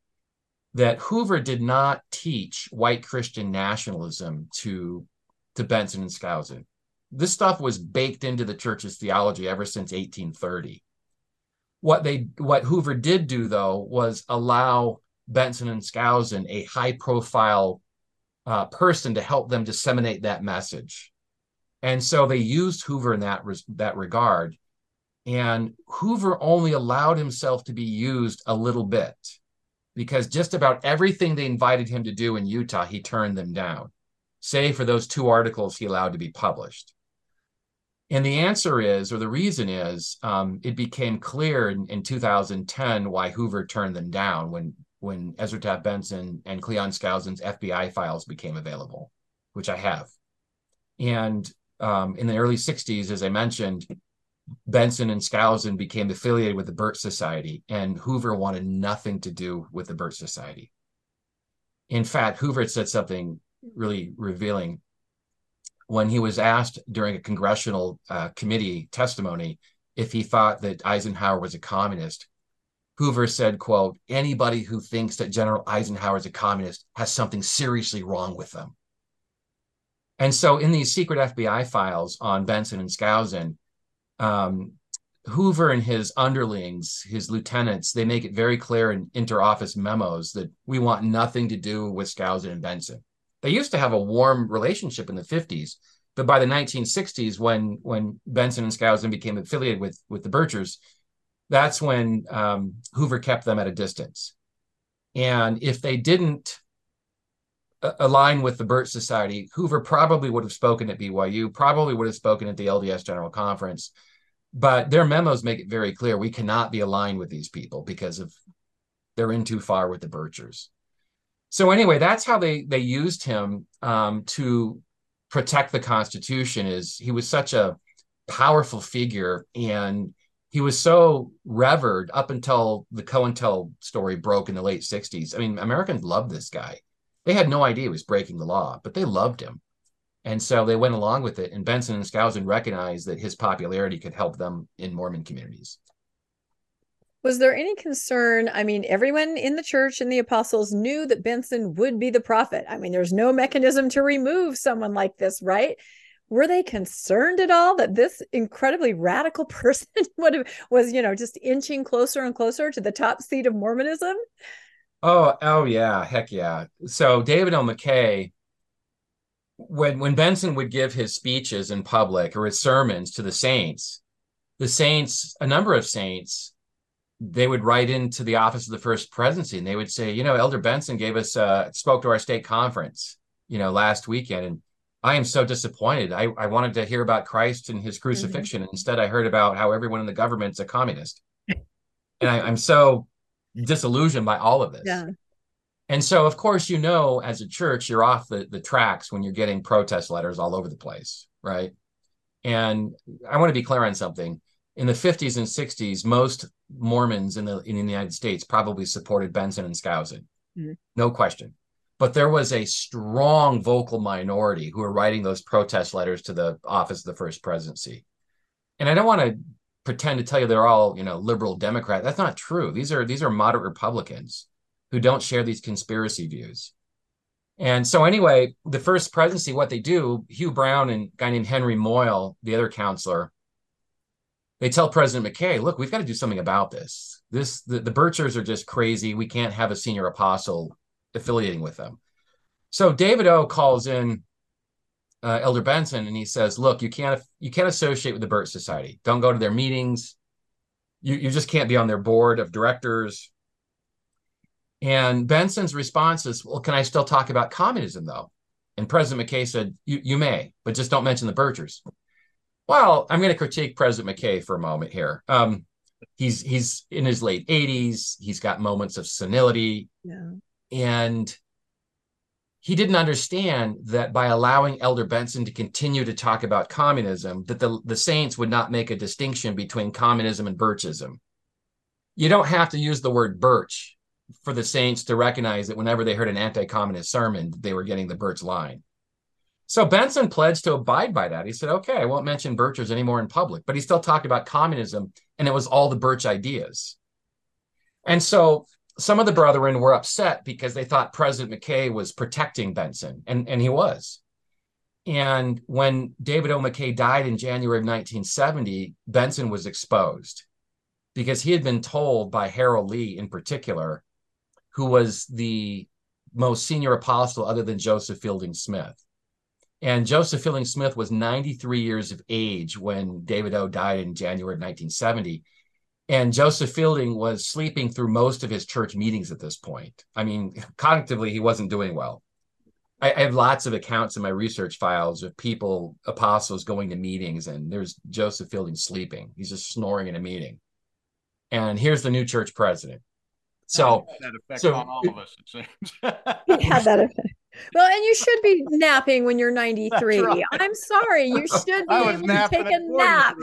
that Hoover did not teach white Christian nationalism to to Benson and Skousen. This stuff was baked into the church's theology ever since 1830. What they what Hoover did do though was allow Benson and Skousen a high profile uh, person to help them disseminate that message. And so they used Hoover in that that regard. And Hoover only allowed himself to be used a little bit because just about everything they invited him to do in Utah, he turned them down, save for those two articles he allowed to be published. And the answer is, or the reason is, um, it became clear in, in 2010 why Hoover turned them down when when Ezra Taft Benson and Cleon Skousen's FBI files became available, which I have. And um, in the early 60s, as I mentioned, Benson and Skousen became affiliated with the Birch Society, and Hoover wanted nothing to do with the Birch Society. In fact, Hoover said something really revealing when he was asked during a congressional uh, committee testimony if he thought that Eisenhower was a communist. Hoover said, quote, anybody who thinks that General Eisenhower is a communist has something seriously wrong with them. And so in these secret FBI files on Benson and Skousen, um, Hoover and his underlings, his lieutenants, they make it very clear in interoffice memos that we want nothing to do with Skousen and Benson. They used to have a warm relationship in the 50s, but by the 1960s, when when Benson and Skousen became affiliated with with the Birchers, that's when um, Hoover kept them at a distance. And if they didn't align with the Birch Society, Hoover probably would have spoken at BYU, probably would have spoken at the LDS General Conference. But their memos make it very clear we cannot be aligned with these people because of they're in too far with the Birchers. So anyway, that's how they they used him um, to protect the Constitution. Is he was such a powerful figure and he was so revered up until the COINTEL story broke in the late 60s. I mean, Americans loved this guy they had no idea he was breaking the law, but they loved him. And so they went along with it. And Benson and Skousen recognized that his popularity could help them in Mormon communities. Was there any concern? I mean, everyone in the church and the apostles knew that Benson would be the prophet. I mean, there's no mechanism to remove someone like this, right? Were they concerned at all that this incredibly radical <laughs> person <laughs> would have was, you know, just inching closer and closer to the top seat of Mormonism? Oh, oh yeah, heck yeah. So David L. McKay, when when Benson would give his speeches in public or his sermons to the saints, the saints, a number of saints, they would write into the office of the first presidency and they would say, you know, Elder Benson gave us uh spoke to our stake conference, you know, last weekend. And I am so disappointed. I, I wanted to hear about Christ and his crucifixion. Mm-hmm. Instead, I heard about how everyone in the government's a communist. <laughs> and I, I'm so disillusioned by all of this. Yeah. And so, of course, you know, as a church, you're off the, the tracks when you're getting protest letters all over the place, right? And I want to be clear on something. In the 50s and 60s, most Mormons in the in the United States probably supported Benson and Skousen, mm-hmm. no question. But there was a strong vocal minority who were writing those protest letters to the office of the first presidency. And I don't want to pretend to tell you they're all you know liberal democrat. That's not true. These are these are moderate republicans who don't share these conspiracy views. And so anyway the first presidency what they do hugh brown and guy named henry moyle the other counselor they tell president mckay look we've got to do something about this. This the, the birchers are just crazy. We can't have a senior apostle affiliating with them so david o calls in uh, Elder Benson, and he says, "Look, you can't you can't associate with the Birch Society. Don't go to their meetings. You you just can't be on their board of directors." And Benson's response is, "Well, can I still talk about communism though?" And President McKay said, you, you may, but just don't mention the Birchers. Well, I'm going to critique President McKay for a moment here. Um, he's he's in his late 80s. He's got moments of senility. Yeah. And he didn't understand that by allowing Elder Benson to continue to talk about communism, that the, the saints would not make a distinction between communism and Birchism. You don't have to use the word Birch for the saints to recognize that whenever they heard an anti-communist sermon, they were getting the Birch line. So Benson pledged to abide by that. He said, okay, I won't mention Birchers anymore in public, but he still talked about communism and it was all the Birch ideas. And so some of the brethren were upset because they thought President McKay was protecting Benson, and, and he was. And when David O. McKay died in January of 1970, Benson was exposed because he had been told by Harold Lee, in particular, who was the most senior apostle other than Joseph Fielding Smith. And Joseph Fielding Smith was 93 years of age when David O died in January of 1970. And Joseph Fielding was sleeping through most of his church meetings at this point. I mean, <laughs> cognitively, he wasn't doing well. I, I, have lots of accounts in my research files of people, apostles going to meetings, and there's Joseph Fielding sleeping. He's just snoring in a meeting. And here's the new church president. So that effect so- on all of us, it seems. <laughs> He had that effect. Well, and you should be napping when you're <laughs> 93. right. I'm sorry. You should be able to take a nap.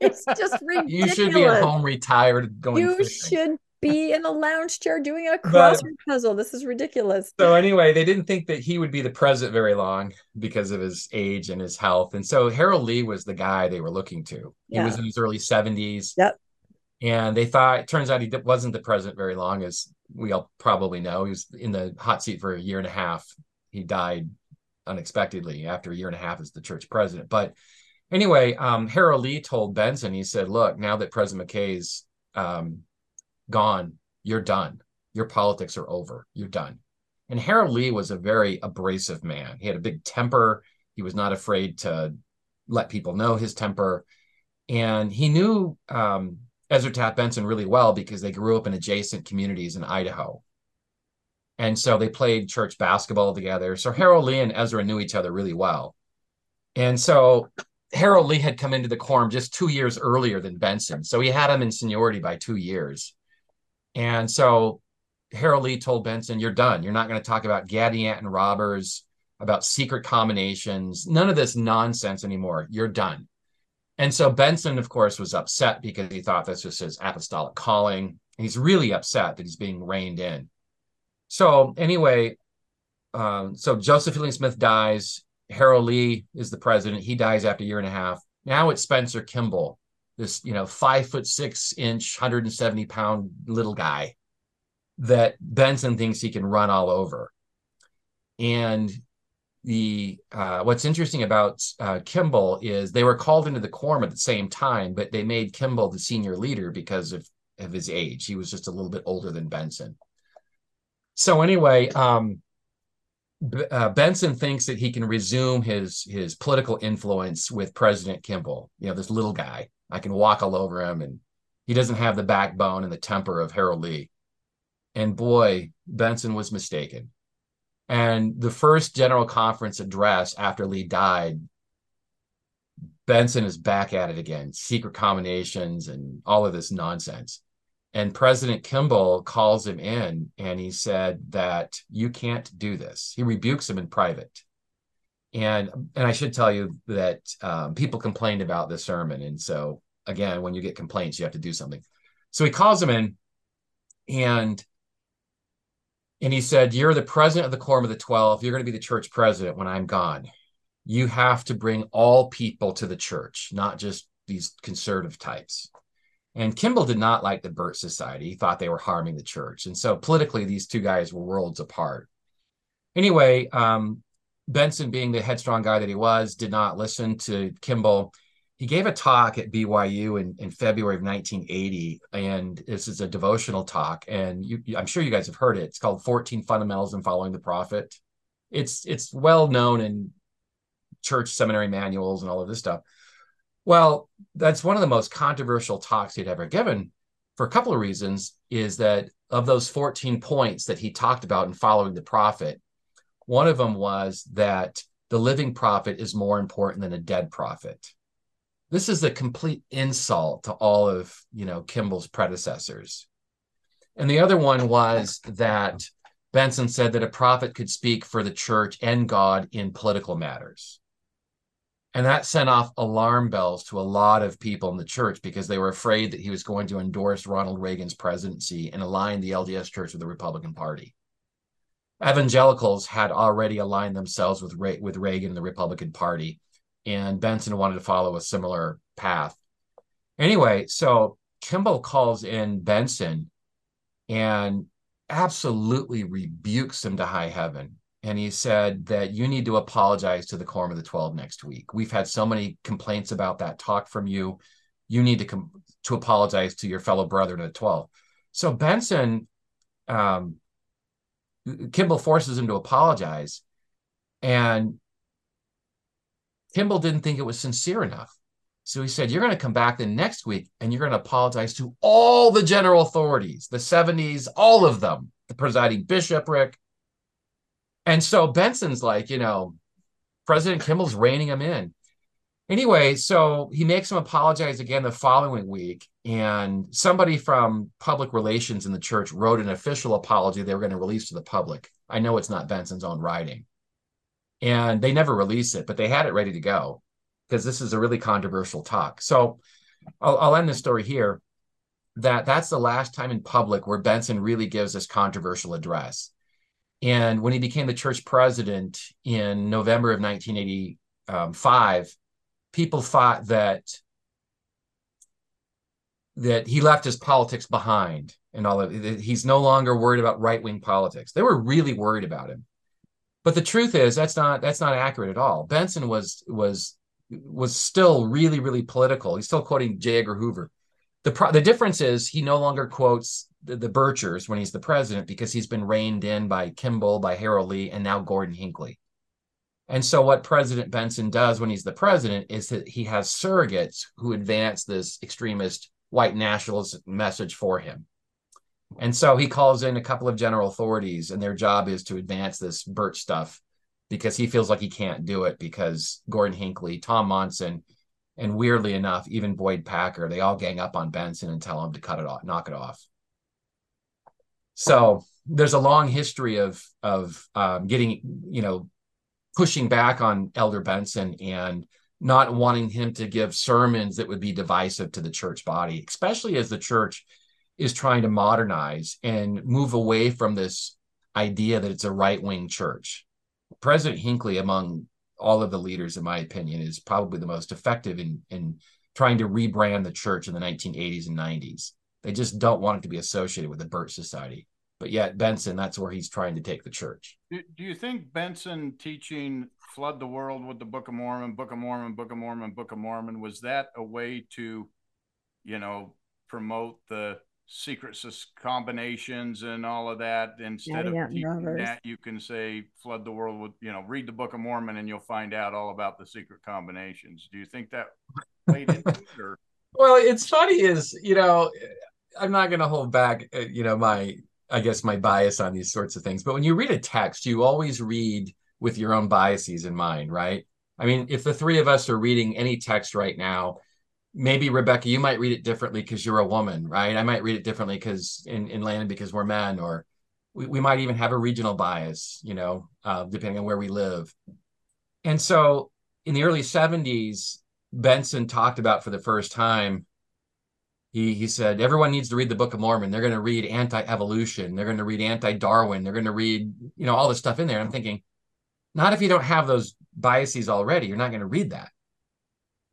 It's just <laughs> ridiculous. you should be at home retired going You fishing. should be in a lounge chair doing a But- crossword puzzle. This is ridiculous. So anyway, they didn't think that he would be the president very long because of his age and his health. And so Harold Lee was the guy they were looking to. He Yeah. was in his early 70s. Yep. And they thought, it turns out he wasn't the president very long, as we all probably know. He was in the hot seat for a year and a half. He died unexpectedly after a year and a half as the church president. But anyway, um, Harold Lee told Benson, he said, look, now that President McKay's um, gone, you're done. Your politics are over. You're done. And Harold Lee was a very abrasive man. He had a big temper. He was not afraid to let people know his temper. And he knew um, Ezra Taft Benson really well because they grew up in adjacent communities in Idaho. And so they played church basketball together. So Harold Lee and Ezra knew each other really well. And so Harold Lee had come into the quorum just two years earlier than Benson. So he had him in seniority by two years. And so Harold Lee told Benson, You're done. You're not going to talk about Gadianton robbers, about secret combinations, none of this nonsense anymore. You're done. And so Benson, of course, was upset because he thought this was his apostolic calling. He's really upset that he's being reined in. So, anyway, um, so Joseph Fielding Smith dies. Harold Lee is the president. He dies after a year and a half. Now it's Spencer Kimball, this, you know, five foot six inch, 170 pound little guy that Benson thinks he can run all over. And the uh, what's interesting about uh, Kimball is they were called into the quorum at the same time, but they made Kimball the senior leader because of, of his age. He was just a little bit older than Benson. So anyway, um, B- uh, Benson thinks that he can resume his his political influence with President Kimball. You know, this little guy. I can walk all over him, and he doesn't have the backbone and the temper of Harold Lee. And boy, Benson was mistaken. And the first general conference address after Lee died, Benson is back at it again, secret combinations and all of this nonsense. And President Kimball calls him in and he said that you can't do this. He rebukes him in private. And and I should tell you that um, people complained about the sermon. And so again, when you get complaints, you have to do something. So he calls him in and and he said, You're the president of the Quorum of the Twelve. You're going to be the church president when I'm gone. You have to bring all people to the church, not just these conservative types. And Kimball did not like the Birch Society. He thought they were harming the church. And so politically, these two guys were worlds apart. Anyway, um, Benson, being the headstrong guy that he was, did not listen to Kimball. He gave a talk at BYU in, in February of 1980, and this is a devotional talk. And you, I'm sure you guys have heard it. It's called 14 Fundamentals in Following the Prophet. It's it's well known in church seminary manuals and all of this stuff. Well, that's one of the most controversial talks he'd ever given for a couple of reasons. Is that of those 14 points that he talked about in following the prophet, One of them was that the living prophet is more important than a dead prophet. This is a complete insult to all of you know Kimball's predecessors. And the other one was that Benson said that a prophet could speak for the church and God in political matters. And that sent off alarm bells to a lot of people in the church because they were afraid that he was going to endorse Ronald Reagan's presidency and align the LDS church with the Republican Party. Evangelicals had already aligned themselves with, Re- with Reagan and the Republican Party, and Benson wanted to follow a similar path. Anyway, so Kimball calls in Benson and absolutely rebukes him to high heaven. And he said that you need to apologize to the Quorum of the 12 next week. We've had so many complaints about that talk from you. You need to com- to apologize to your fellow brethren at 12. So Benson, um, Kimball forces him to apologize. And Kimball didn't think it was sincere enough. So he said, You're going to come back the next week and you're going to apologize to all the general authorities, the 70s, all of them, the presiding bishopric. And so Benson's like, you know, President Kimball's reining him in. Anyway, so he makes him apologize again the following week. And somebody from public relations in the church wrote an official apology they were going to release to the public. I know it's not Benson's own writing. And they never released it, but they had it ready to go because this is a really controversial talk. So I'll, I'll end this story here. That that's the last time in public where Benson really gives this controversial address. And when he became the church president in November of 1985, people thought that that he left his politics behind and all of. He's no longer worried about right wing politics. They were really worried about him. But the truth is that's not that's not accurate at all. Benson was was was still really, really political. He's still quoting J. Edgar Hoover. The, pro- the difference is he no longer quotes the, the Birchers when he's the president because he's been reined in by Kimball, by Harold Lee, and now Gordon Hinckley. And so, what President Benson does when he's the president is that he has surrogates who advance this extremist white nationalist message for him. And so he calls in a couple of general authorities, and their job is to advance this Birch stuff because he feels like he can't do it because Gordon Hinckley, Tom Monson, and weirdly enough, even Boyd Packer, they all gang up on Benson and tell him to cut it off, knock it off. So there's a long history of of um, getting, you know, pushing back on Elder Benson and not wanting him to give sermons that would be divisive to the church body, especially as the church is trying to modernize and move away from this idea that it's a right wing church. President Hinckley, among all of the leaders, in my opinion, is probably the most effective in in trying to rebrand the church in the 1980s and 90s. They just don't want it to be associated with the Birch Society. But yet Benson, that's where he's trying to take the church. Do, do you think Benson teaching flood the world with the Book of Mormon, Book of Mormon, Book of Mormon, Book of Mormon was that a way to, you know, promote the secret combinations and all of that instead yeah, of teaching that you can say flood the world with you know read the book of mormon and you'll find out all about the secret combinations. Do you think that played into it or? <laughs> well it's funny is you know i'm not going to hold back uh, you know my i guess my bias on these sorts of things but when you read a text you always read with your own biases in mind right? I mean if the three of us are reading any text right now maybe Rebecca, you might read it differently because you're a woman, right? I might read it differently because in, in Landon because we're men, or we, we might even have a regional bias, you know, uh, depending on where we live. And so in the early 70s, Benson talked about for the first time, he, he said, everyone needs to read the Book of Mormon. They're going to read anti-evolution. They're going to read anti-Darwin. They're going to read, you know, all this stuff in there. I'm thinking, not if you don't have those biases already. You're not going to read that.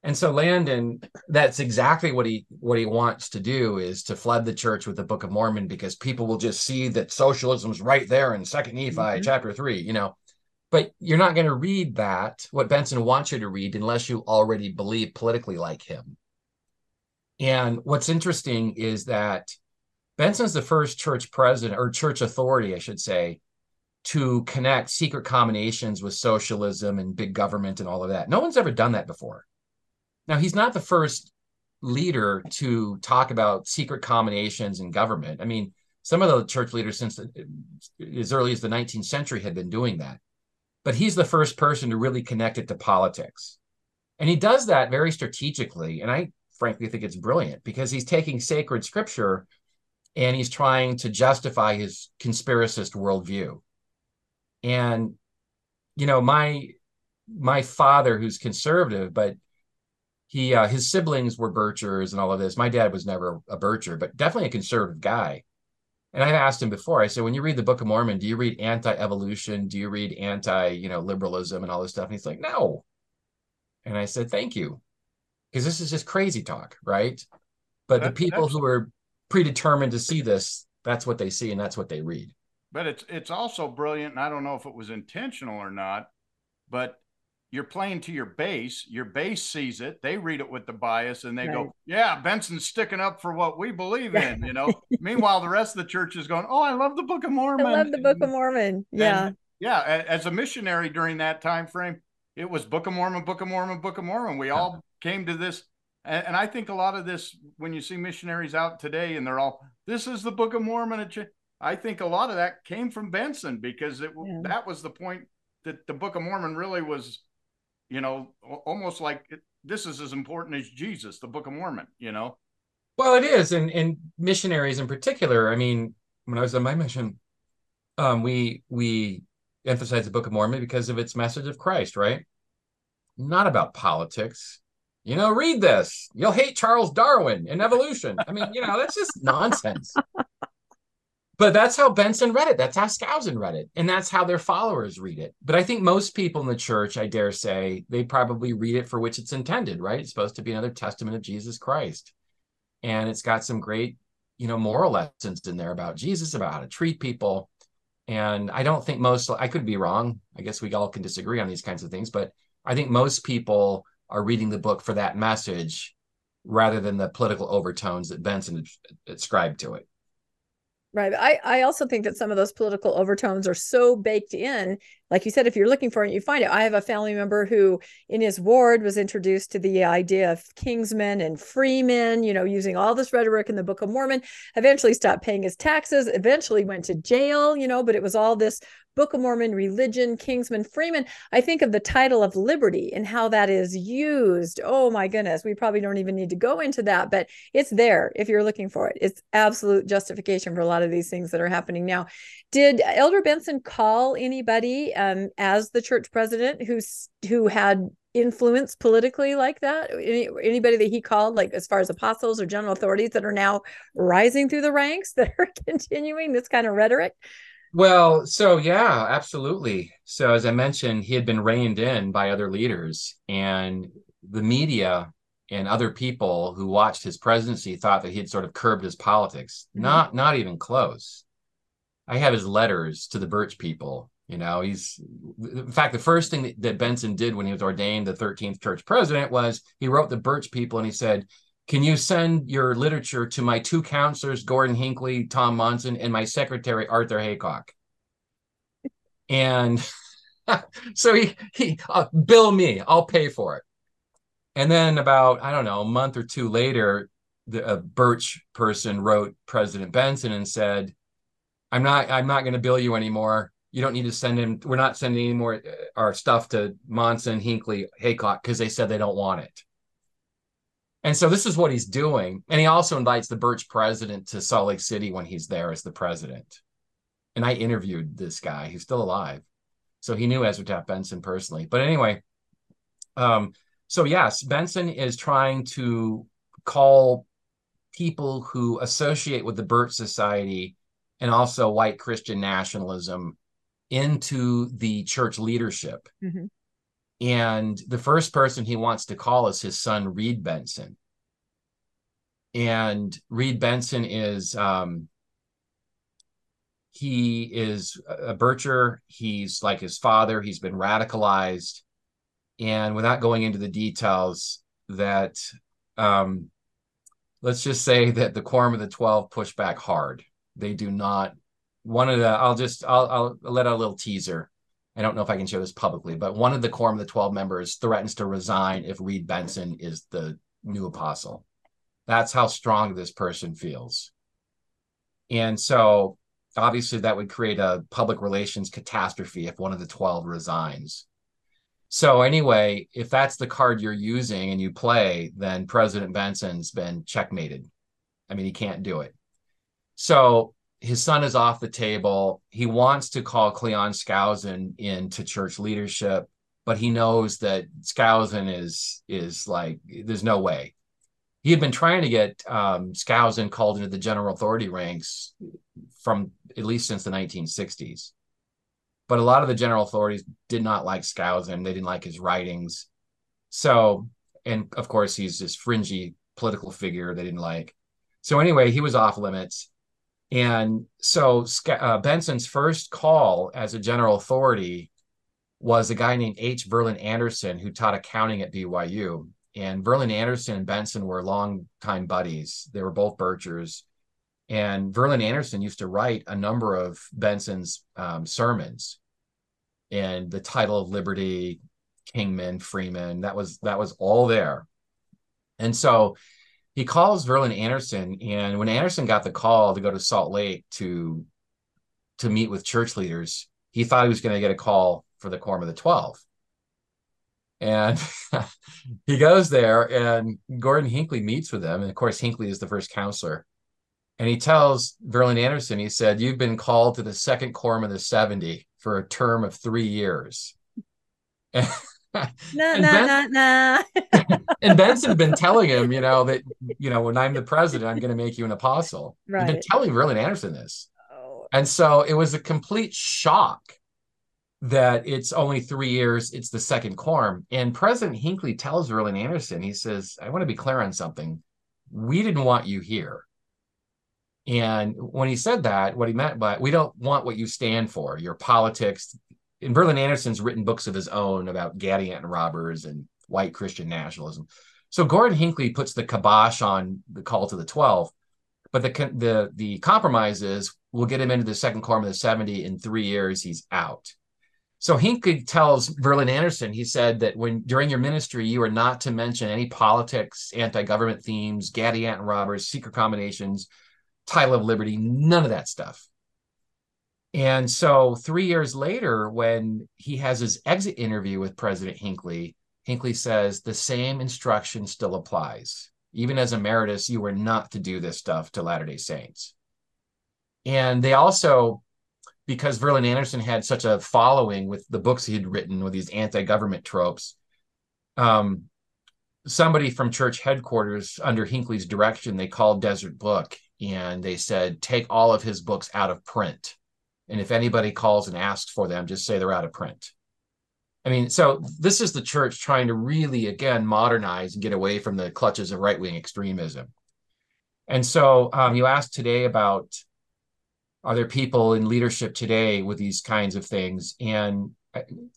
And so Landon, that's exactly what he what he wants to do is to flood the church with the Book of Mormon because people will just see that socialism's right there in Second Nephi mm-hmm. chapter three, you know. But you're not going to read that what Benson wants you to read unless you already believe politically like him. And what's interesting is that Benson's the first church president or church authority, I should say, to connect secret combinations with socialism and big government and all of that. No one's ever done that before. Now, he's not the first leader to talk about secret combinations in government. I mean, some of the church leaders since the, as early as the 19th century had been doing that. but he's the first person to really connect it to politics. And he does that very strategically. And I frankly think it's brilliant because he's taking sacred scripture and he's trying to justify his conspiracist worldview. And, you know, my my father, who's conservative, but he uh, his siblings were Birchers and all of this. My dad was never a Bircher, but definitely a conservative guy. And I've asked him before. I said, when you read the Book of Mormon, do you read anti-evolution? Do you read anti, you know, liberalism and all this stuff? And he's like, no. And I said, thank you, because this is just crazy talk, right? But that, the people who are predetermined to see this, that's what they see and that's what they read. But it's it's also brilliant, and I don't know if it was intentional or not, but you're playing to your base. Your base sees it. They read it with the bias and they right. go, Yeah, Benson's sticking up for what we believe in, you know. Meanwhile, the rest of the church is going, Oh, I love the Book of Mormon. I love the Book of Mormon. Yeah. And, yeah. As a missionary during that time frame, it was Book of Mormon, Book of Mormon, Book of Mormon. We all came to this. And, and I think a lot of this, when you see missionaries out today and they're all, This is the Book of Mormon. I think a lot of that came from Benson because it yeah. that was the point that the Book of Mormon really was you know, almost like this is as important as Jesus, the Book of Mormon, you know? Well, it is. And, and missionaries in particular, I mean, when I was on my mission, um, we, we emphasize the Book of Mormon because of its message of Christ, right? Not about politics. You know, read this. You'll hate Charles Darwin and evolution. I mean, you know, that's just nonsense <laughs> but that's how Benson read it. That's how Skousen read it. And that's how their followers read it. But I think most people in the church, I dare say, they probably read it for which it's intended, right? It's supposed to be another testament of Jesus Christ. And it's got some great, you know, moral lessons in there about Jesus, about how to treat people. And I don't think most, I could be wrong. I guess we all can disagree on these kinds of things, but I think most people are reading the book for that message rather than the political overtones that Benson ascribed to it. Right. I, I also think that some of those political overtones are so baked in. Like you said, if you're looking for it, you find it. I have a family member who, in his ward, was introduced to the idea of kingsmen and freemen, you know, using all this rhetoric in the Book of Mormon, eventually stopped paying his taxes, eventually went to jail, you know, but it was all this Book of Mormon, religion, Kingsman, Freeman. I think of the title of liberty and how that is used. Oh my goodness, we probably don't even need to go into that, but it's there if you're looking for it. It's absolute justification for a lot of these things that are happening now. Did Elder Benson call anybody um, as the church president who's who had influence politically like that? Any, anybody that he called, like as far as apostles or general authorities that are now rising through the ranks that are <laughs> continuing this kind of rhetoric? Well, so yeah, absolutely. So as I mentioned, he had been reined in by other leaders, and the media and other people who watched his presidency thought that he had sort of curbed his politics. Mm-hmm. Not not even close. I have his letters to the Birch people. You know, he's in fact the first thing that, Benson did when he was ordained the 13th church president was he wrote the Birch people and he said, can you send your literature to my two counselors, Gordon Hinckley, Tom Monson, and my secretary, Arthur Haycock? And <laughs> so he, he uh, bill me, I'll pay for it. And then about, I don't know, a month or two later, the a Birch person wrote President Benson and said, I'm not, I'm not going to bill you anymore. You don't need to send him. We're not sending any more uh, our stuff to Monson, Hinckley, Haycock because they said they don't want it. And so this is what he's doing. And he also invites the Birch president to Salt Lake City when he's there as the president. And I interviewed this guy. He's still alive. So he knew Ezra Taft Benson personally. But anyway, um, so yes, Benson is trying to call people who associate with the Birch Society and also white Christian nationalism into the church leadership. Mm-hmm. And the first person he wants to call is his son, Reed Benson. And Reed Benson is um, he is a Bircher. He's like his father. He's been radicalized. And without going into the details, that um, let's just say that the quorum of the 12 push back hard. They do not. One of the, I'll just, I'll, I'll let a little teaser. I don't know if I can share this publicly, but one of the quorum of the 12 members threatens to resign if Reed Benson is the new apostle. That's how strong this person feels. And so obviously that would create a public relations catastrophe if one of the 12 resigns. So anyway, if that's the card you're using and you play, then President Benson's been checkmated. I mean, he can't do it. So his son is off the table. He wants to call Cleon Skousen into church leadership, but he knows that Skousen is is like there's no way. He had been trying to get um, Skousen called into the general authority ranks from at least since the 1960s. But a lot of the general authorities did not like Skousen. They didn't like his writings. So, and of course, he's this fringy political figure they didn't like. So anyway, he was off limits. And so uh, Benson's first call as a general authority was a guy named H. Verlan Andersen who taught accounting at BYU. And Verlan Andersen and Benson were longtime buddies. They were both Birchers. And Verlan Andersen used to write a number of Benson's um, sermons. And the title of Liberty, Kingman, Freeman, that was that was all there. And so he calls Verlan Andersen, and when Andersen got the call to go to Salt Lake to to meet with church leaders, he thought he was going to get a call for the Quorum of the Twelve. And <laughs> he goes there, and Gordon Hinckley meets with him, and of course Hinckley is the first counselor. And he tells Verlan Andersen, he said, "You've been called to the second Quorum of the Seventy for a term of three years." <laughs> <laughs> nah, nah, nah. <laughs> and Benson's been <laughs> telling him, you know, that you know, when I'm the president, I'm going to make you an apostle. Right. He's been telling Verlan Andersen this, oh. and so it was a complete shock that it's only three years. It's the second quorum, and President Hinckley tells Verlan Andersen, he says, "I want to be clear on something. We didn't want you here." And when he said that, what he meant by we don't want what you stand for, your politics, and Verlan Andersen's written books of his own about Gadianton robbers and white Christian nationalism. So Gordon Hinckley puts the kibosh on the call to the 12, but the the the compromise is we'll get him into the second quorum of the 70 in three years, he's out. So Hinckley tells Verlan Andersen, he said that when during your ministry, you are not to mention any politics, anti-government themes, Gadianton robbers, secret combinations, title of liberty, none of that stuff. And so three years later, when he has his exit interview with President Hinckley, Hinckley says the same instruction still applies. Even as emeritus, you were not to do this stuff to Latter day Saints. And they also, because Verlan Andersen had such a following with the books he had written with these anti government tropes, um, somebody from church headquarters under Hinckley's direction, they called Deseret Book and they said, take all of his books out of print and if anybody calls and asks for them, just say they're out of print. I mean, so this is the church trying to really, again, modernize and get away from the clutches of right wing extremism. And so um, you asked today about are there people in leadership today with these kinds of things? And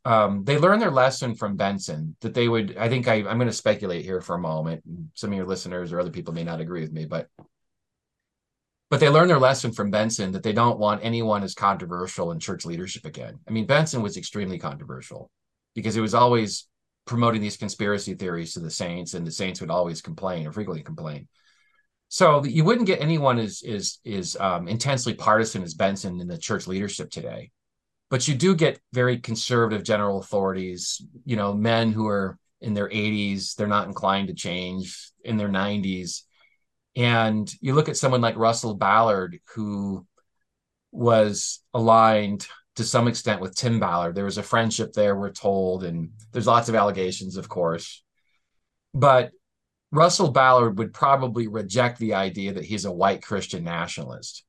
um, they learned their lesson from Benson that they would, I think I, I'm going to speculate here for a moment. Some of your listeners or other people may not agree with me, but but they learned their lesson from Benson that they don't want anyone as controversial in church leadership again. I mean, Benson was extremely controversial because he was always promoting these conspiracy theories to the saints, and the saints would always complain or frequently complain. So you wouldn't get anyone as is is um, intensely partisan as Benson in the church leadership today, but you do get very conservative general authorities. You know, men who are in their 80s, they're not inclined to change. In their 90s, and you look at someone like Russell Ballard, who was aligned to some extent with Tim Ballard. There was a friendship there, we're told, and there's lots of allegations, of course. But Russell Ballard would probably reject the idea that he's a white Christian nationalist.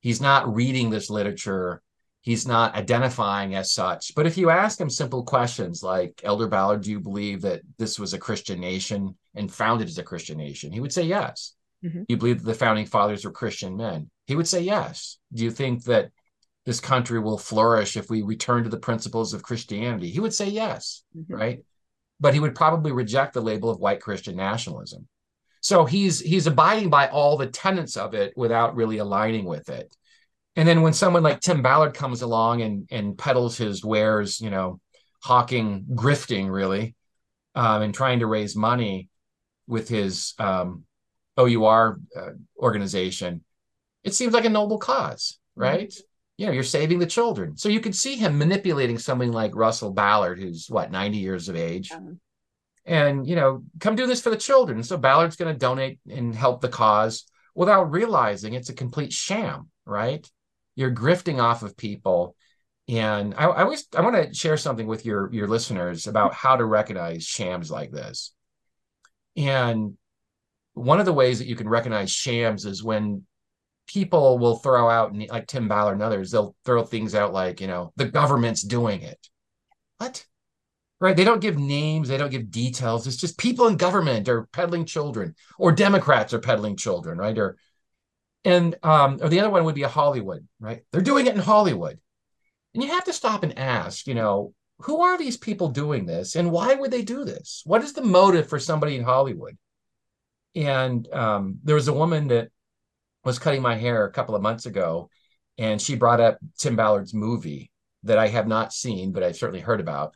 He's not reading this literature. He's not identifying as such. But if you ask him simple questions like, Elder Ballard, do you believe that this was a Christian nation and founded as a Christian nation? He would say yes. Mm-hmm. You believe that the founding fathers were Christian men? He would say yes. Do you think that this country will flourish if we return to the principles of Christianity? He would say yes, mm-hmm. right? But he would probably reject the label of white Christian nationalism. So he's he's abiding by all the tenets of it without really aligning with it. And then when someone like Tim Ballard comes along and and peddles his wares, you know, hawking, grifting really, um, and trying to raise money with his um, OUR uh, organization, it seems like a noble cause, right? Mm-hmm. You know, you're saving the children. So you could see him manipulating someone like Russell Ballard, who's what, 90 years of age. Um, and, you know, come do this for the children. So Ballard's going to donate and help the cause without realizing it's a complete sham, right? You're grifting off of people. And I, I always I want to share something with your your listeners about how to recognize shams like this. And one of the ways that you can recognize shams is when people will throw out like Tim Ballard and others, they'll throw things out like, you know, the government's doing it. What? Right? They don't give names, they don't give details. It's just people in government are peddling children, or Democrats are peddling children, right? Or and um, or the other one would be a Hollywood, right? They're doing it in Hollywood. And you have to stop and ask, you know, who are these people doing this and why would they do this? What is the motive for somebody in Hollywood? And um, there was a woman that was cutting my hair a couple of months ago, and she brought up Tim Ballard's movie that I have not seen, but I've certainly heard about.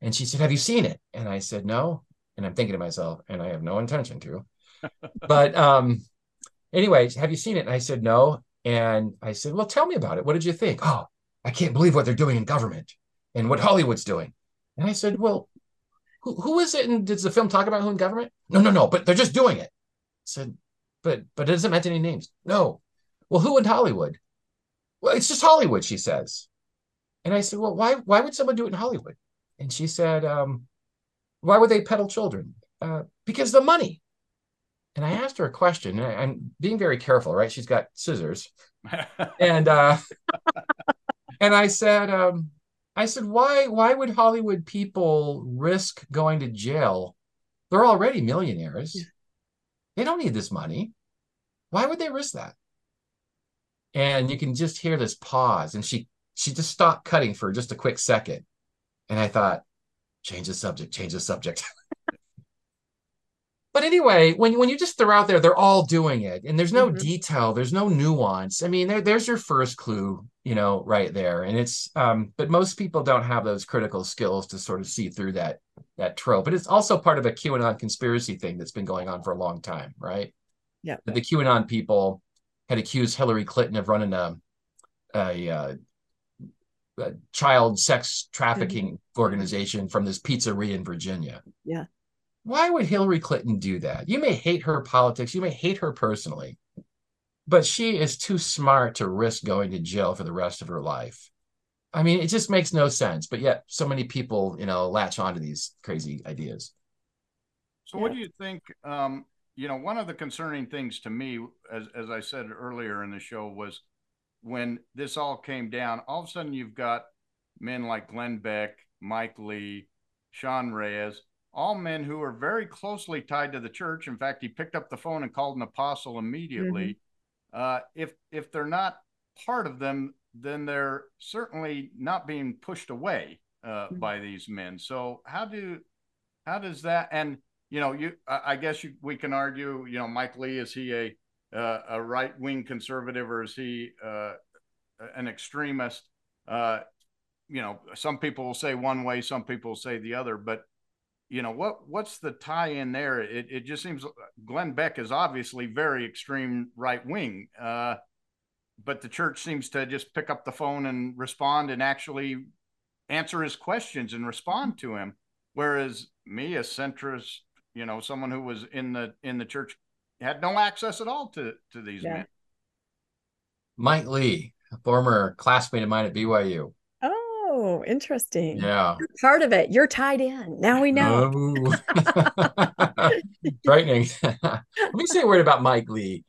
And she said, Have you seen it? And I said, No. And I'm thinking to myself, and I have no intention to. <laughs> but um, anyways, have you seen it? And I said, No. And I said, Well, tell me about it. What did you think? Oh, I can't believe what they're doing in government and what Hollywood's doing. And I said, Well, who, who is it? And does the film talk about who in government? No, no, no, but they're just doing it. I said, but but it doesn't mention any names. No. Well, who in Hollywood? Well, it's just Hollywood, she says. And I said, Well, why why would someone do it in Hollywood? And she said, um, why would they peddle children? Uh, because the money. And I asked her a question, and I, am being very careful, right? She's got scissors. <laughs> and uh and I said, um, I said, why why would Hollywood people risk going to jail? They're already millionaires. Yeah. They don't need this money. Why would they risk that? And you can just hear this pause. And she she just stopped cutting for just a quick second. And I thought, change the subject, change the subject. <laughs> but anyway, when, when you just throw out there, they're all doing it, and there's no mm-hmm. detail, there's no nuance. I mean, there, there's your first clue, you know, right there. And it's um, but most people don't have those critical skills to sort of see through that that trope. But it's also part of a QAnon conspiracy thing that's been going on for a long time, right? Yeah. The QAnon people had accused Hillary Clinton of running a, a, uh, a child sex trafficking mm-hmm. organization from this pizzeria in Virginia. Yeah. Why would Hillary Clinton do that? You may hate her politics, you may hate her personally, but she is too smart to risk going to jail for the rest of her life. I mean, it just makes no sense. But yet, so many people, you know, latch onto these crazy ideas. So, what do you think? Um, you know, one of the concerning things to me, as as I said earlier in the show, was when this all came down. All of a sudden, you've got men like Glenn Beck, Mike Lee, Sean Reyes, all men who are very closely tied to the church. In fact, he picked up the phone and called an apostle immediately. Mm-hmm. Uh, if if they're not part of them, then they're certainly not being pushed away uh, mm-hmm. by these men. So how do how does that and you know you I guess you, we can argue you know Mike Lee is he a uh, a right wing conservative or is he uh, an extremist? Uh, you know, some people will say one way, some people will say the other, but you know what what's the tie in there? It, it just seems glenn beck is obviously very extreme right wing uh, but the church seems to just pick up the phone and respond and actually answer his questions and respond to him. Whereas me a centrist you know someone who was in the in the church had no access at all to to these yeah. men. Mike lee a former classmate of mine at byu oh interesting. Yeah. You're part of it. You're tied in. Now we know. <laughs> <laughs> Frightening. <laughs> Let me say a word about mike lee.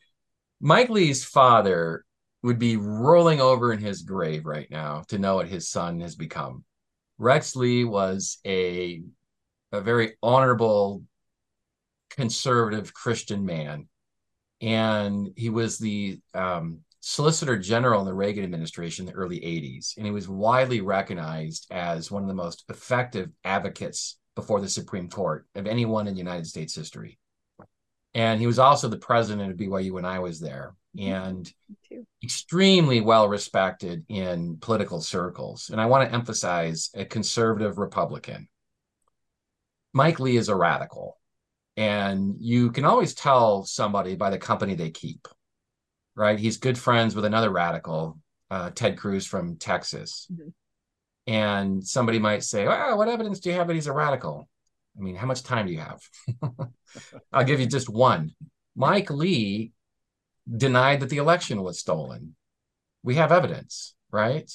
Mike lee's father would be rolling over in his grave right now to know what his son has become. Rex Lee was a a very honorable conservative Christian man, and he was the um, Solicitor General in the Reagan administration in the early 80s, and he was widely recognized as one of the most effective advocates before the Supreme Court of anyone in United States history. And he was also the president of BYU when I was there. Mm-hmm. and extremely well respected in political circles. And I want to emphasize a conservative Republican. Mike Lee is a radical, and you can always tell somebody by the company they keep, right? He's good friends with another radical, uh, Ted Cruz from Texas. Mm-hmm. And somebody might say, well, what evidence do you have that he's a radical? I mean, how much time do you have? <laughs> I'll give you just one. Mike Lee denied that the election was stolen. We have evidence, right?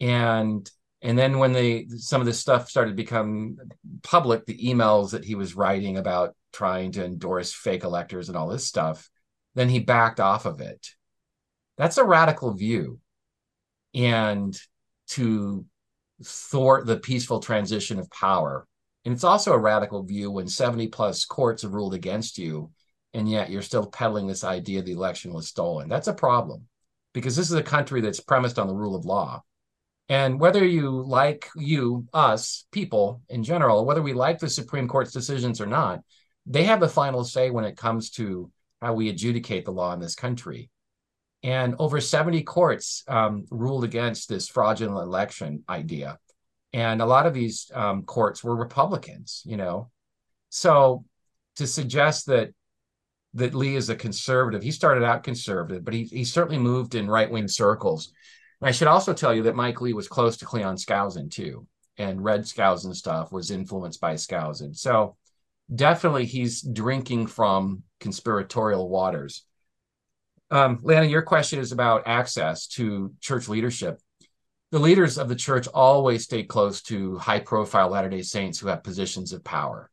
And and then when they some of this stuff started to become public, the emails that he was writing about trying to endorse fake electors and all this stuff, then he backed off of it. That's a radical view. And to thwart the peaceful transition of power. And it's also a radical view when 70 plus courts have ruled against you, and yet you're still peddling this idea the election was stolen. That's a problem because this is a country that's premised on the rule of law. And whether you like you, us, people in general, whether we like the Supreme Court's decisions or not, they have the final say when it comes to how we adjudicate the law in this country. And over 70 courts um, ruled against this fraudulent election idea. And a lot of these um, courts were Republicans, you know. So to suggest that that Lee is a conservative, he started out conservative, but he, he certainly moved in right wing circles. And I should also tell you that Mike Lee was close to Cleon Skousen too, and read Skousen stuff, was influenced by Skousen. So definitely he's drinking from conspiratorial waters. Um, Lana, your question is about access to church leadership. The leaders of the church always stay close to high profile Latter day Saints who have positions of power.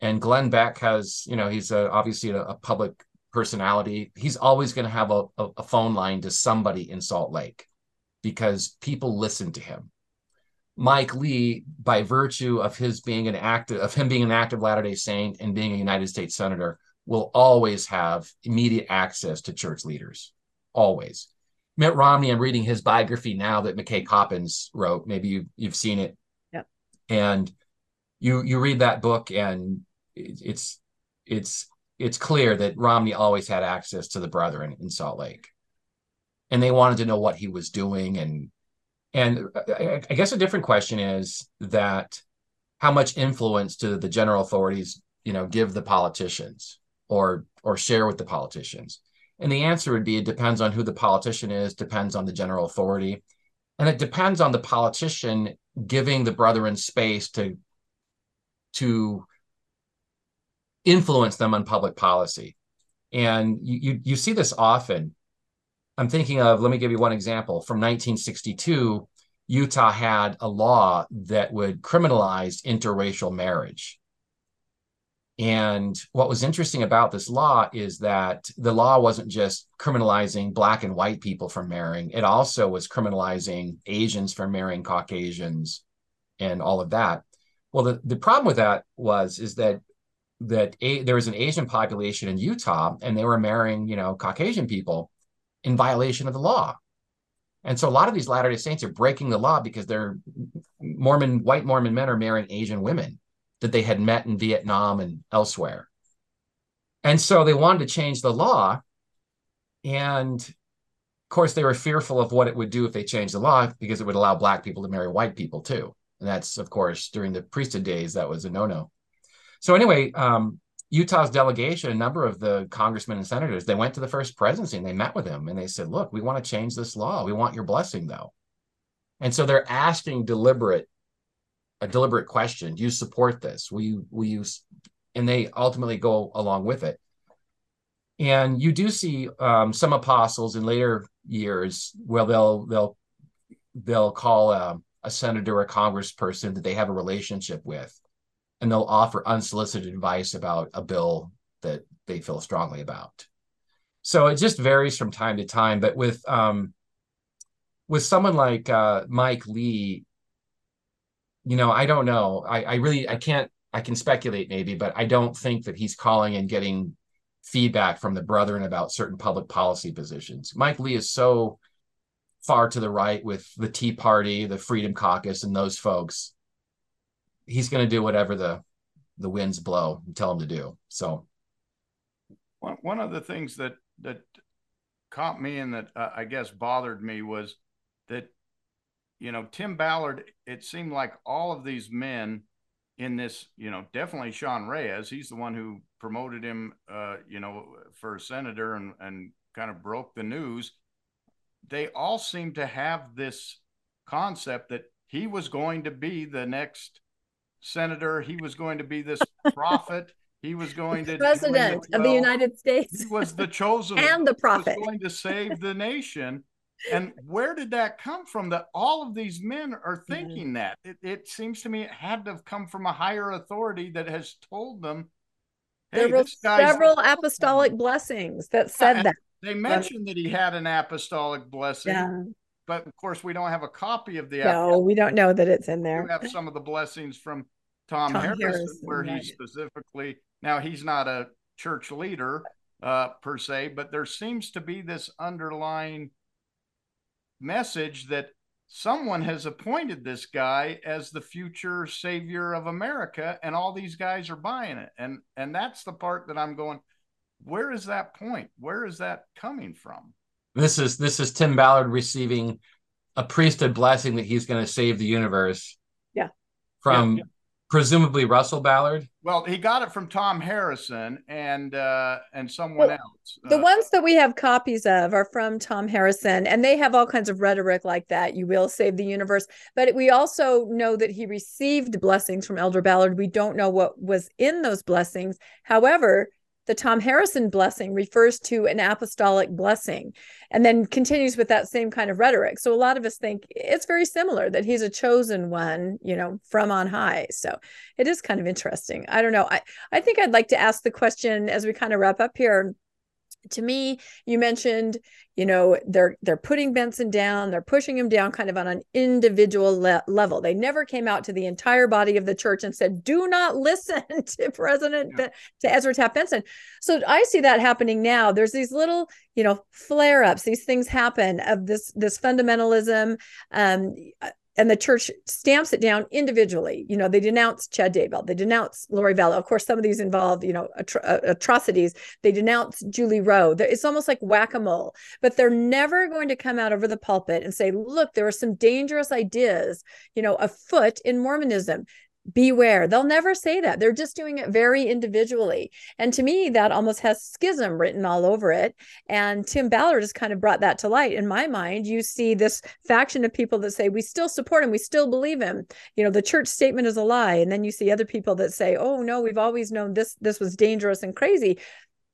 And Glenn Beck has, you know, he's a, obviously a, a, public personality. He's always going to have a, a phone line to somebody in Salt Lake because people listen to him. Mike Lee, by virtue of his being an active, of him being an active Latter Day Saint and being a United States senator, will always have immediate access to church leaders. Always. Mitt Romney, I'm reading his biography now that McKay Coppins wrote. Maybe you, you've seen it. Yeah. And you you read that book, and it's it's it's clear that Romney always had access to the brethren in Salt Lake, and they wanted to know what he was doing. And and I, I guess a different question is that how much influence do the general authorities, you know, give the politicians? or or share with the politicians? And the answer would be it depends on who the politician is, depends on the general authority, and it depends on the politician giving the brethren space to to influence them on public policy. And you, you, you see this often. I'm thinking of, let me give you one example. From 1962, Utah had a law that would criminalize interracial marriage. And what was interesting about this law is that the law wasn't just criminalizing black and white people from marrying, it also was criminalizing Asians from marrying Caucasians and all of that. Well, the, the problem with that was is that that a, there was an Asian population in Utah and they were marrying, you know, Caucasian people in violation of the law. And so a lot of these Latter-day Saints are breaking the law because they're Mormon, white Mormon men are marrying Asian women that they had met in Vietnam and elsewhere. And so they wanted to change the law. And of course, they were fearful of what it would do if they changed the law because it would allow Black people to marry white people too. And that's, of course, during the priesthood days, that was a no no. So, anyway, um, Utah's delegation, a number of the congressmen and senators, they went to the first presidency and they met with him and they said, Look, we want to change this law. We want your blessing, though. And so they're asking deliberate a deliberate question do you support this will you will you and they ultimately go along with it and you do see um, some apostles in later years where they'll they'll they'll call a, a senator or a congressperson that they have a relationship with and they'll offer unsolicited advice about a bill that they feel strongly about so it just varies from time to time but with um, with someone like uh, mike lee you know, I don't know. I, I really I can't I can speculate maybe, but I don't think that he's calling and getting feedback from the brethren about certain public policy positions. Mike Lee is so far to the right with the Tea Party, the Freedom Caucus, and those folks. He's going to do whatever the the winds blow and tell him to do. So, one one of the things that that caught me and that uh, I guess bothered me was that you know, Tim Ballard, it seemed like all of these men in this, you know, definitely Sean Reyes, he's the one who promoted him, uh, you know, for senator and, and kind of broke the news. they all seem to have this concept that he was going to be the next senator. He was going to be this <laughs> prophet. He was going to president of the United States. He was the chosen <laughs> and the prophet going to save the nation. And where did that come from? That all of these men are thinking mm-hmm. that. It, it, seems to me it had to have come from a higher authority that has told them. Hey, there were several apostolic blessings that said yeah, that. They mentioned that he had an apostolic blessing. Yeah. But of course, we don't have a copy of the. No, we don't know that it's in there. We have some of the blessings from Tom, Tom Harrison, Harrison, where right. he specifically now he's not a church leader uh, per se, but there seems to be this underlying message that someone has appointed this guy as the future savior of America, and all these guys are buying it, and and that's the part that I'm going. Where is that point? Where is that coming from? This is this is Tim Ballard receiving a priesthood blessing that he's going to save the universe. Yeah. From yeah, yeah presumably Russell Ballard. Well, he got it from Tom Harrison and uh, and someone well, else. The uh, ones that we have copies of are from Tom Harrison, and they have all kinds of rhetoric like that. You will save the universe, but we also know that he received blessings from Elder Ballard. We don't know what was in those blessings. However, the Tom Harrison blessing refers to an apostolic blessing and then continues with that same kind of rhetoric. So a lot of us think it's very similar that he's a chosen one, you know, from on high. So it is kind of interesting. I don't know. I, I think I'd like to ask the question as we kind of wrap up here to me you mentioned you know they're they're putting benson down they're pushing him down kind of on an individual le- level. They never came out to the entire body of the church and said do not <laughs> listen to president yeah. to ezra taft benson. So i see that happening now. There's these little you know flare ups these things happen of this this fundamentalism. Um and the church stamps it down individually. You know, they denounce Chad Daybell, they denounce Lori Vallow. Of course, some of these involve, you know, atro- uh, atrocities. They denounce Julie Rowe. It's almost like whack a mole, but they're never going to come out over the pulpit and say, look, there are some dangerous ideas, you know, afoot in Mormonism beware. They'll never say that. They're just doing it very individually. And to me, that almost has schism written all over it. And Tim Ballard has kind of brought that to light. In my mind, you see this faction of people that say, we still support him, we still believe him. You know, the church statement is a lie. And then you see other people that say, oh no, we've always known this this was dangerous and crazy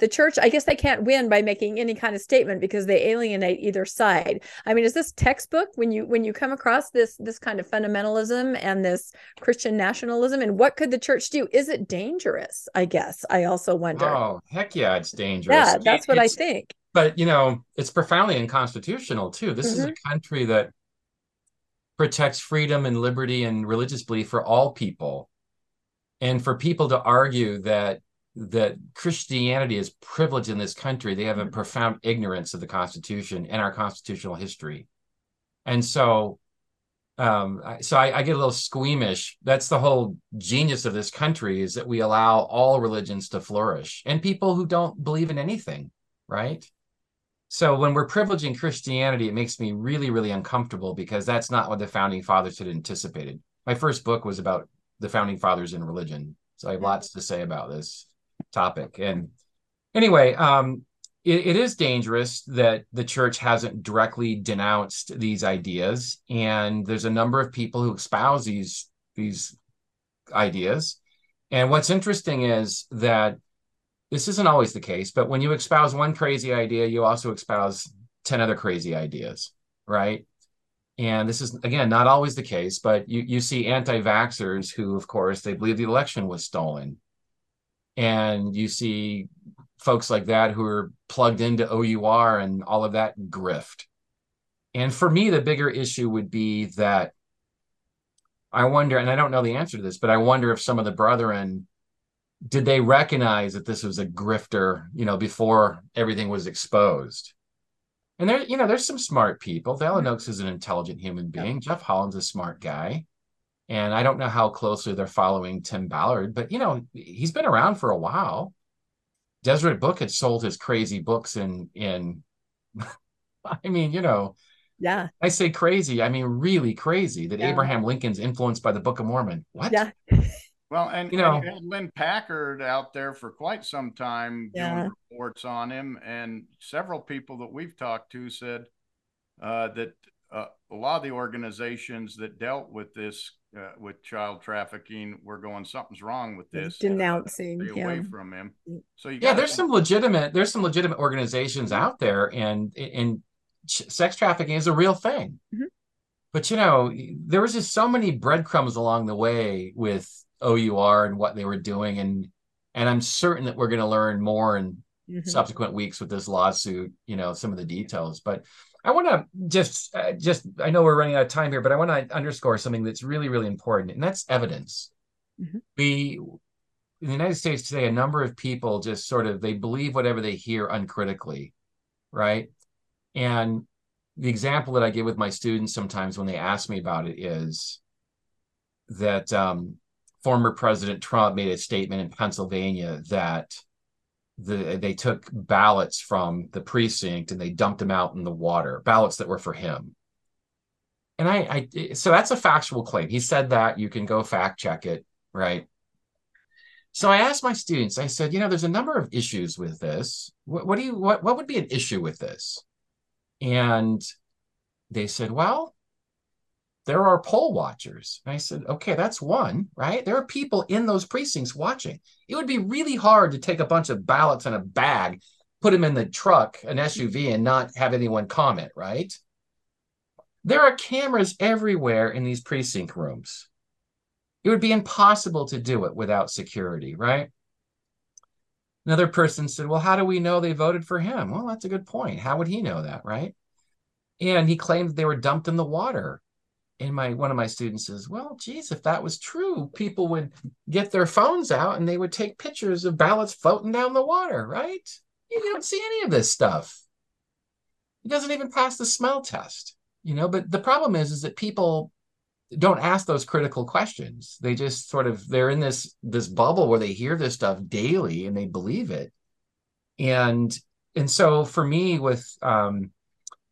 the church i guess they can't win by making any kind of statement because they alienate either side. I mean is this textbook when you when you come across this this kind of fundamentalism and this christian nationalism and what could the church do? Is it dangerous i guess i also wonder. Oh heck yeah it's dangerous. Yeah that's what it's, i think. but you know it's profoundly unconstitutional too. This mm-hmm. is a mm-hmm. country that protects freedom and liberty and religious belief for all people. And for people to argue that that Christianity is privileged in this country. They have a profound ignorance of the Constitution and our constitutional history. And so, um, so I, I, get a little squeamish. That's the whole genius of this country is that we allow all religions to flourish and people who don't believe in anything, right? So when we're privileging Christianity, it makes me really, really uncomfortable because that's not what the founding fathers had anticipated. My first book was about the founding fathers in religion. So I have lots to say about this topic. And anyway, um, it, it is dangerous that the church hasn't directly denounced these ideas, and there's a number of people who espouse these these ideas. And what's interesting is that this isn't always the case, but when you espouse one crazy idea, you also espouse 10 other crazy ideas, right? And this is again not always the case, but you, you see anti-vaxxers who, of course, they believe the election was stolen and you see folks like that who are plugged into OUR and all of that grift. And for me, the bigger issue would be that I wonder, and I don't know the answer to this, but I wonder if some of the brethren did they recognize that this was a grifter, you know, before everything was exposed? And there, you know, there's some smart people. Dallin Oaks is an intelligent human being. Yeah. Jeff Holland's a smart guy. And I don't know how closely they're following Tim Ballard, but you know, he's been around for a while. Deseret Book had sold his crazy books in in <laughs> I mean, you know, yeah. I say crazy, I mean really crazy that yeah. Abraham Lincoln's influenced by the Book of Mormon. What? Yeah. Well, and you know, and you had Lynn Packer out there for quite some time yeah. doing reports on him, and several people that we've talked to said uh, that uh, a lot of the organizations that dealt with this uh, with child trafficking were going something's wrong with this denouncing stay yeah. away from him so you yeah gotta there's some legitimate there's some legitimate organizations out there and and ch- sex trafficking is a real thing Mhm. but you know there was just so many breadcrumbs along the way with OUR and what they were doing and and i'm certain that we're going to learn more in Mhm. subsequent weeks with this lawsuit you know some of the details but i want to just uh, just i know we're running out of time here but i want to underscore something that's really really important and that's evidence Mhm. we in the united states today a number of people just sort of they believe whatever they hear uncritically right and the example that i give with my students sometimes when they ask me about it is that um, former president trump made a statement in pennsylvania that the they took ballots from the precinct and they dumped them out in the water ballots that were for him. And I, I so that's a factual claim. He said that you can go fact check it right? So i asked my students i said you know there's a number of issues with this. What, what do you what, what would be an issue with this? And they said well there are poll watchers. And I said, okay, that's one, right? There are people in those precincts watching. It would be really hard to take a bunch of ballots in a bag, put them in the truck, an SUV, and not have anyone comment, right? There are cameras everywhere in these precinct rooms. It would be impossible to do it without security, right? Another person said, well, how do we know they voted for him? Well, that's a good point. How would he know that, right? And he claimed they were dumped in the water and my one of my students says, "Well, geez, if that was true, people would get their phones out and they would take pictures of ballots floating down the water, right? You don't see any of this stuff. It doesn't even pass the smell test, you know. But the problem is, is that people don't ask those critical questions. They just sort of they're in this this bubble where they hear this stuff daily and they believe it, and and so for me with um,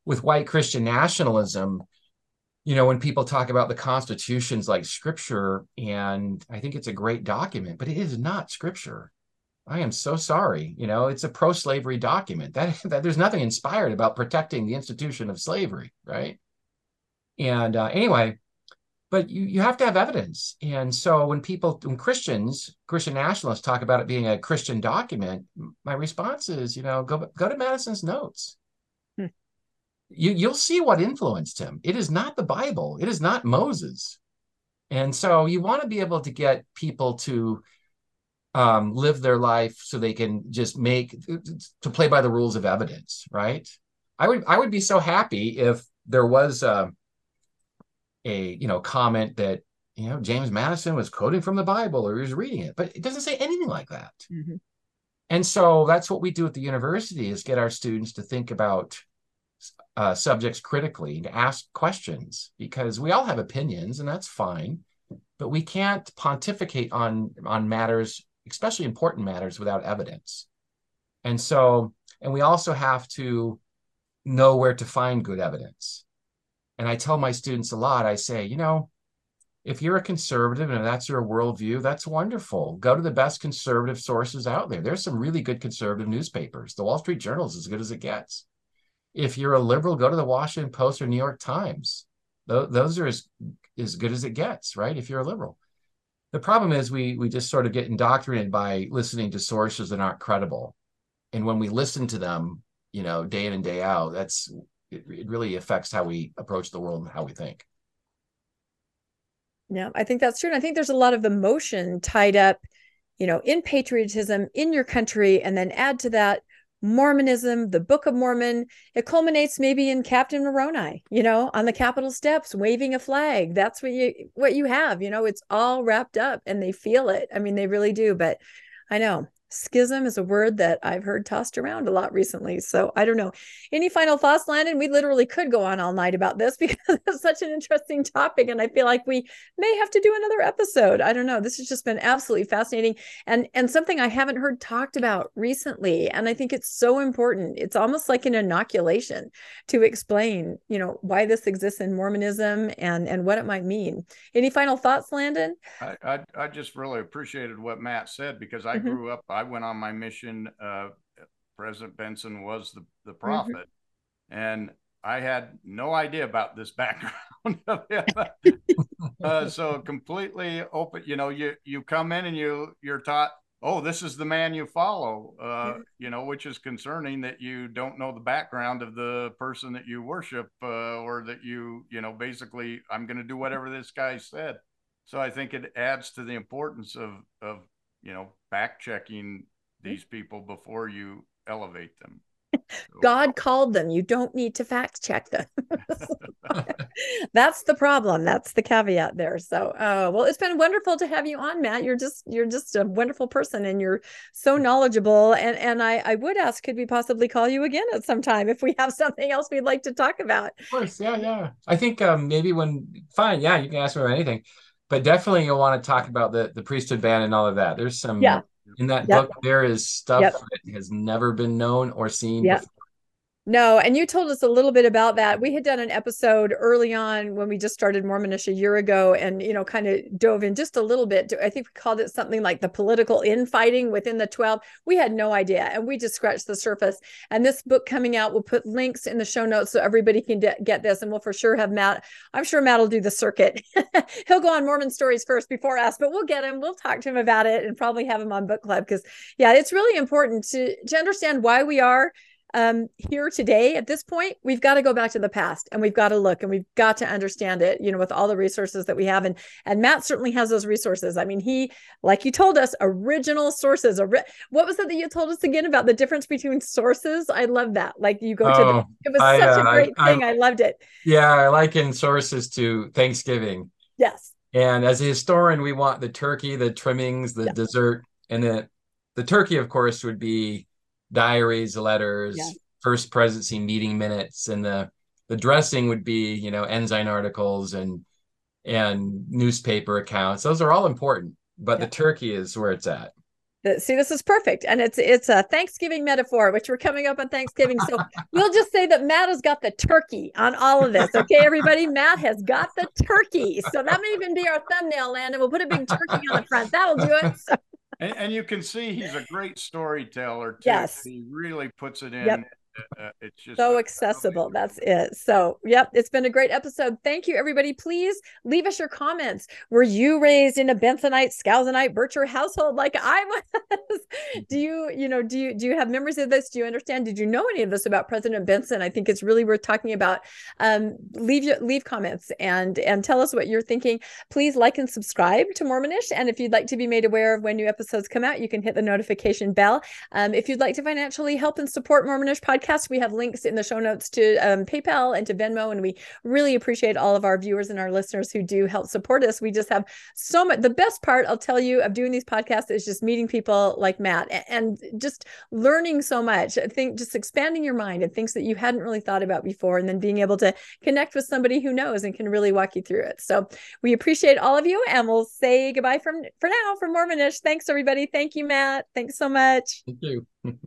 with white Christian nationalism you know, when people talk about the constitutions like scripture, and I think it's a great document, but it is not scripture. I am so sorry. You know, it's a pro-slavery document. That, <laughs> that there's nothing inspired about protecting the institution of slavery, right? And uh, anyway, but you you have to have evidence. And so when people, when Christians, Christian nationalists talk about it being a Christian document, my response is, you know, go go to Madison's notes you you'll see what influenced him. It is not the Bible. It is not Moses. And so you want to be able to get people to um, live their life so they can just make to play by the rules of evidence, right? I would I would be so happy if there was a, a you know comment that you know James Madison was quoting from the Bible or he was reading it, but it doesn't say anything like that. Mhm. And so that's what we do at the university is get our students to think about uh, subjects critically and ask questions because we all have opinions and that's fine, but we can't pontificate on on matters, especially important matters, without evidence. And so, and we also have to know where to find good evidence. And I tell my students a lot. I say, you know, if you're a conservative and that's your worldview, that's wonderful. Go to the best conservative sources out there. There's some really good conservative newspapers. The Wall Street Journal is as good as it gets if you're a liberal, go to the Washington Post or New York Times. Those are as, as good as it gets, right? If you're a liberal. The problem is we we just sort of get indoctrinated by listening to sources that aren't credible. And when we listen to them, you know, day in and day out, that's it, it really affects how we approach the world and how we think. Yeah, I think that's true. And I think there's a lot of emotion tied up, you know, in patriotism in your country, and then add to that Mormonism, the Book of Mormon. It culminates maybe in Captain Moroni, you know, on the Capitol steps, waving a flag. That's what you what you have. You know, it's all wrapped up, and they feel it. I mean, they really do. But I know schism is a word that I've heard tossed around a lot recently. So I don't know. Any final thoughts, Landon? We literally could go on all night about this <laughs> because it's such an interesting topic. And I feel like we may have to do another episode. I don't know. This has just been absolutely fascinating and and something I haven't heard talked about recently. And I think it's so important. It's almost like an inoculation to explain, you know, why this exists in Mormonism and and what it might mean. Any final thoughts, Landon? I, I, I just really appreciated what Matt said because I mm-hmm. grew up, I went on my mission. Uh, President Benson was the, the prophet. Mm-hmm. And I had no idea about this <laughs> background. <laughs> uh, so completely open. You know, you you come in and you you're taught. Oh, this is the man you follow. Uh, you know, which is concerning that you don't know the background of the person that you worship, uh, or that you you know basically I'm going to do whatever this guy said. So I think it adds to the importance of of you know back checking these people before you elevate them. <laughs> God called them. You don't need to fact check them. <laughs> That's the problem. That's the caveat there. So, uh, well, it's been wonderful to have you on, Matt. You're just you're just a wonderful person, and you're so knowledgeable. And and I I would ask, could we possibly call you again at some time if we have <laughs> something else we'd like to talk about? Of course, yeah, yeah. I think um, maybe when fine, yeah, you can ask me about anything, but definitely you'll want to talk about the the priesthood ban and all of that. There's some yeah in that yep. book there is stuff yep. that has never been known or seen yep. before. No, and you told us a little bit about that. We had done an episode early on when we just started Mormonish a year ago and, you know, kind of dove in just a little bit. I think we called it something like the political infighting within the 12. We had no idea and we just scratched the surface. And this book coming out, we'll put links in the show notes so everybody can de- get this. And we'll for sure have Matt. I'm sure Matt will do the circuit. <laughs> He'll go on Mormon stories first before us, but we'll get him. We'll talk to him about it and probably have him on book club because, yeah, it's really important to, to understand why we are um, here today at this point, we've got to go back to the past and we've got to look and we've got to understand it, you know, with all the resources that we have. And and Matt certainly has those resources. I mean, he, like you told us, original sources. Ori- what was it that you told us again about the difference between sources? I love that. Like you go oh, to the, oh, it was I, such uh, a great I, thing. I, I loved it. Yeah, I liken sources to Thanksgiving. Yes. And as a historian, we want the turkey, the trimmings, the yeah. dessert, and the the turkey, of course, would be diaries, letters, yeah. first presidency meeting minutes, and the the dressing would be you know ensign articles and and newspaper accounts. Those are all important, but yeah. the turkey is where it's at. See, this is perfect, and it's it's a Thanksgiving metaphor, which we're coming up on Thanksgiving. So <laughs> we'll just say that Matt has got the turkey on all of this. Okay, everybody, Matt has got the turkey. So that may even be our thumbnail, Landon. We'll put a big turkey on the front. That'll do it. So and, and, you can see he's a great storyteller too. Yes, he really puts it in. Yep. Uh, it's just so accessible. That's it. So, yep, it's been a great episode. Thank you, everybody. Please leave us your comments. Were you raised in a Bensonite, Skousenite, Bircher household like I <laughs> was? do you, you know, do you do you have memories of this? Do you understand? Did you know any of this about President Benson? I think it's really worth talking about. Um, leave your leave comments and and tell us what you're thinking. Please like and subscribe to Mormonish. And if you'd like to be made aware of when new episodes come out, you can hit the notification bell. Um, if you'd like to financially help and support Mormonish podcast podcast. We have links in the show notes to um, PayPal and to Venmo, and we really appreciate all of our viewers and our listeners who do help support us. We just have so much. The best part, I'll tell you, of doing these podcasts is just meeting people like Matt and just learning so much. I think just expanding your mind and things that you hadn't really thought about before, and then being able to connect with somebody who knows and can really walk you through it. So we appreciate all of you, and we'll say goodbye from for now from Mormonish. Thanks, everybody. Thank you, Matt. Thanks so much. Thank you. <laughs>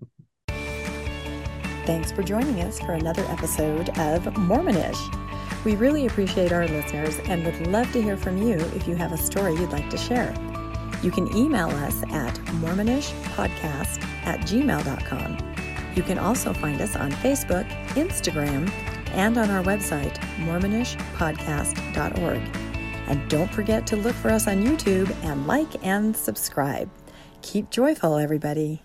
Thanks for joining us for another episode of Mormonish. We really appreciate our listeners and would love to hear from you if you have a story you'd like to share. You can email us at mormonishpodcast at gmail.com. You can also find us on Facebook, Instagram, and on our website, mormonishpodcast.org. And don't forget to look for us on YouTube and like and subscribe. Keep joyful, everybody.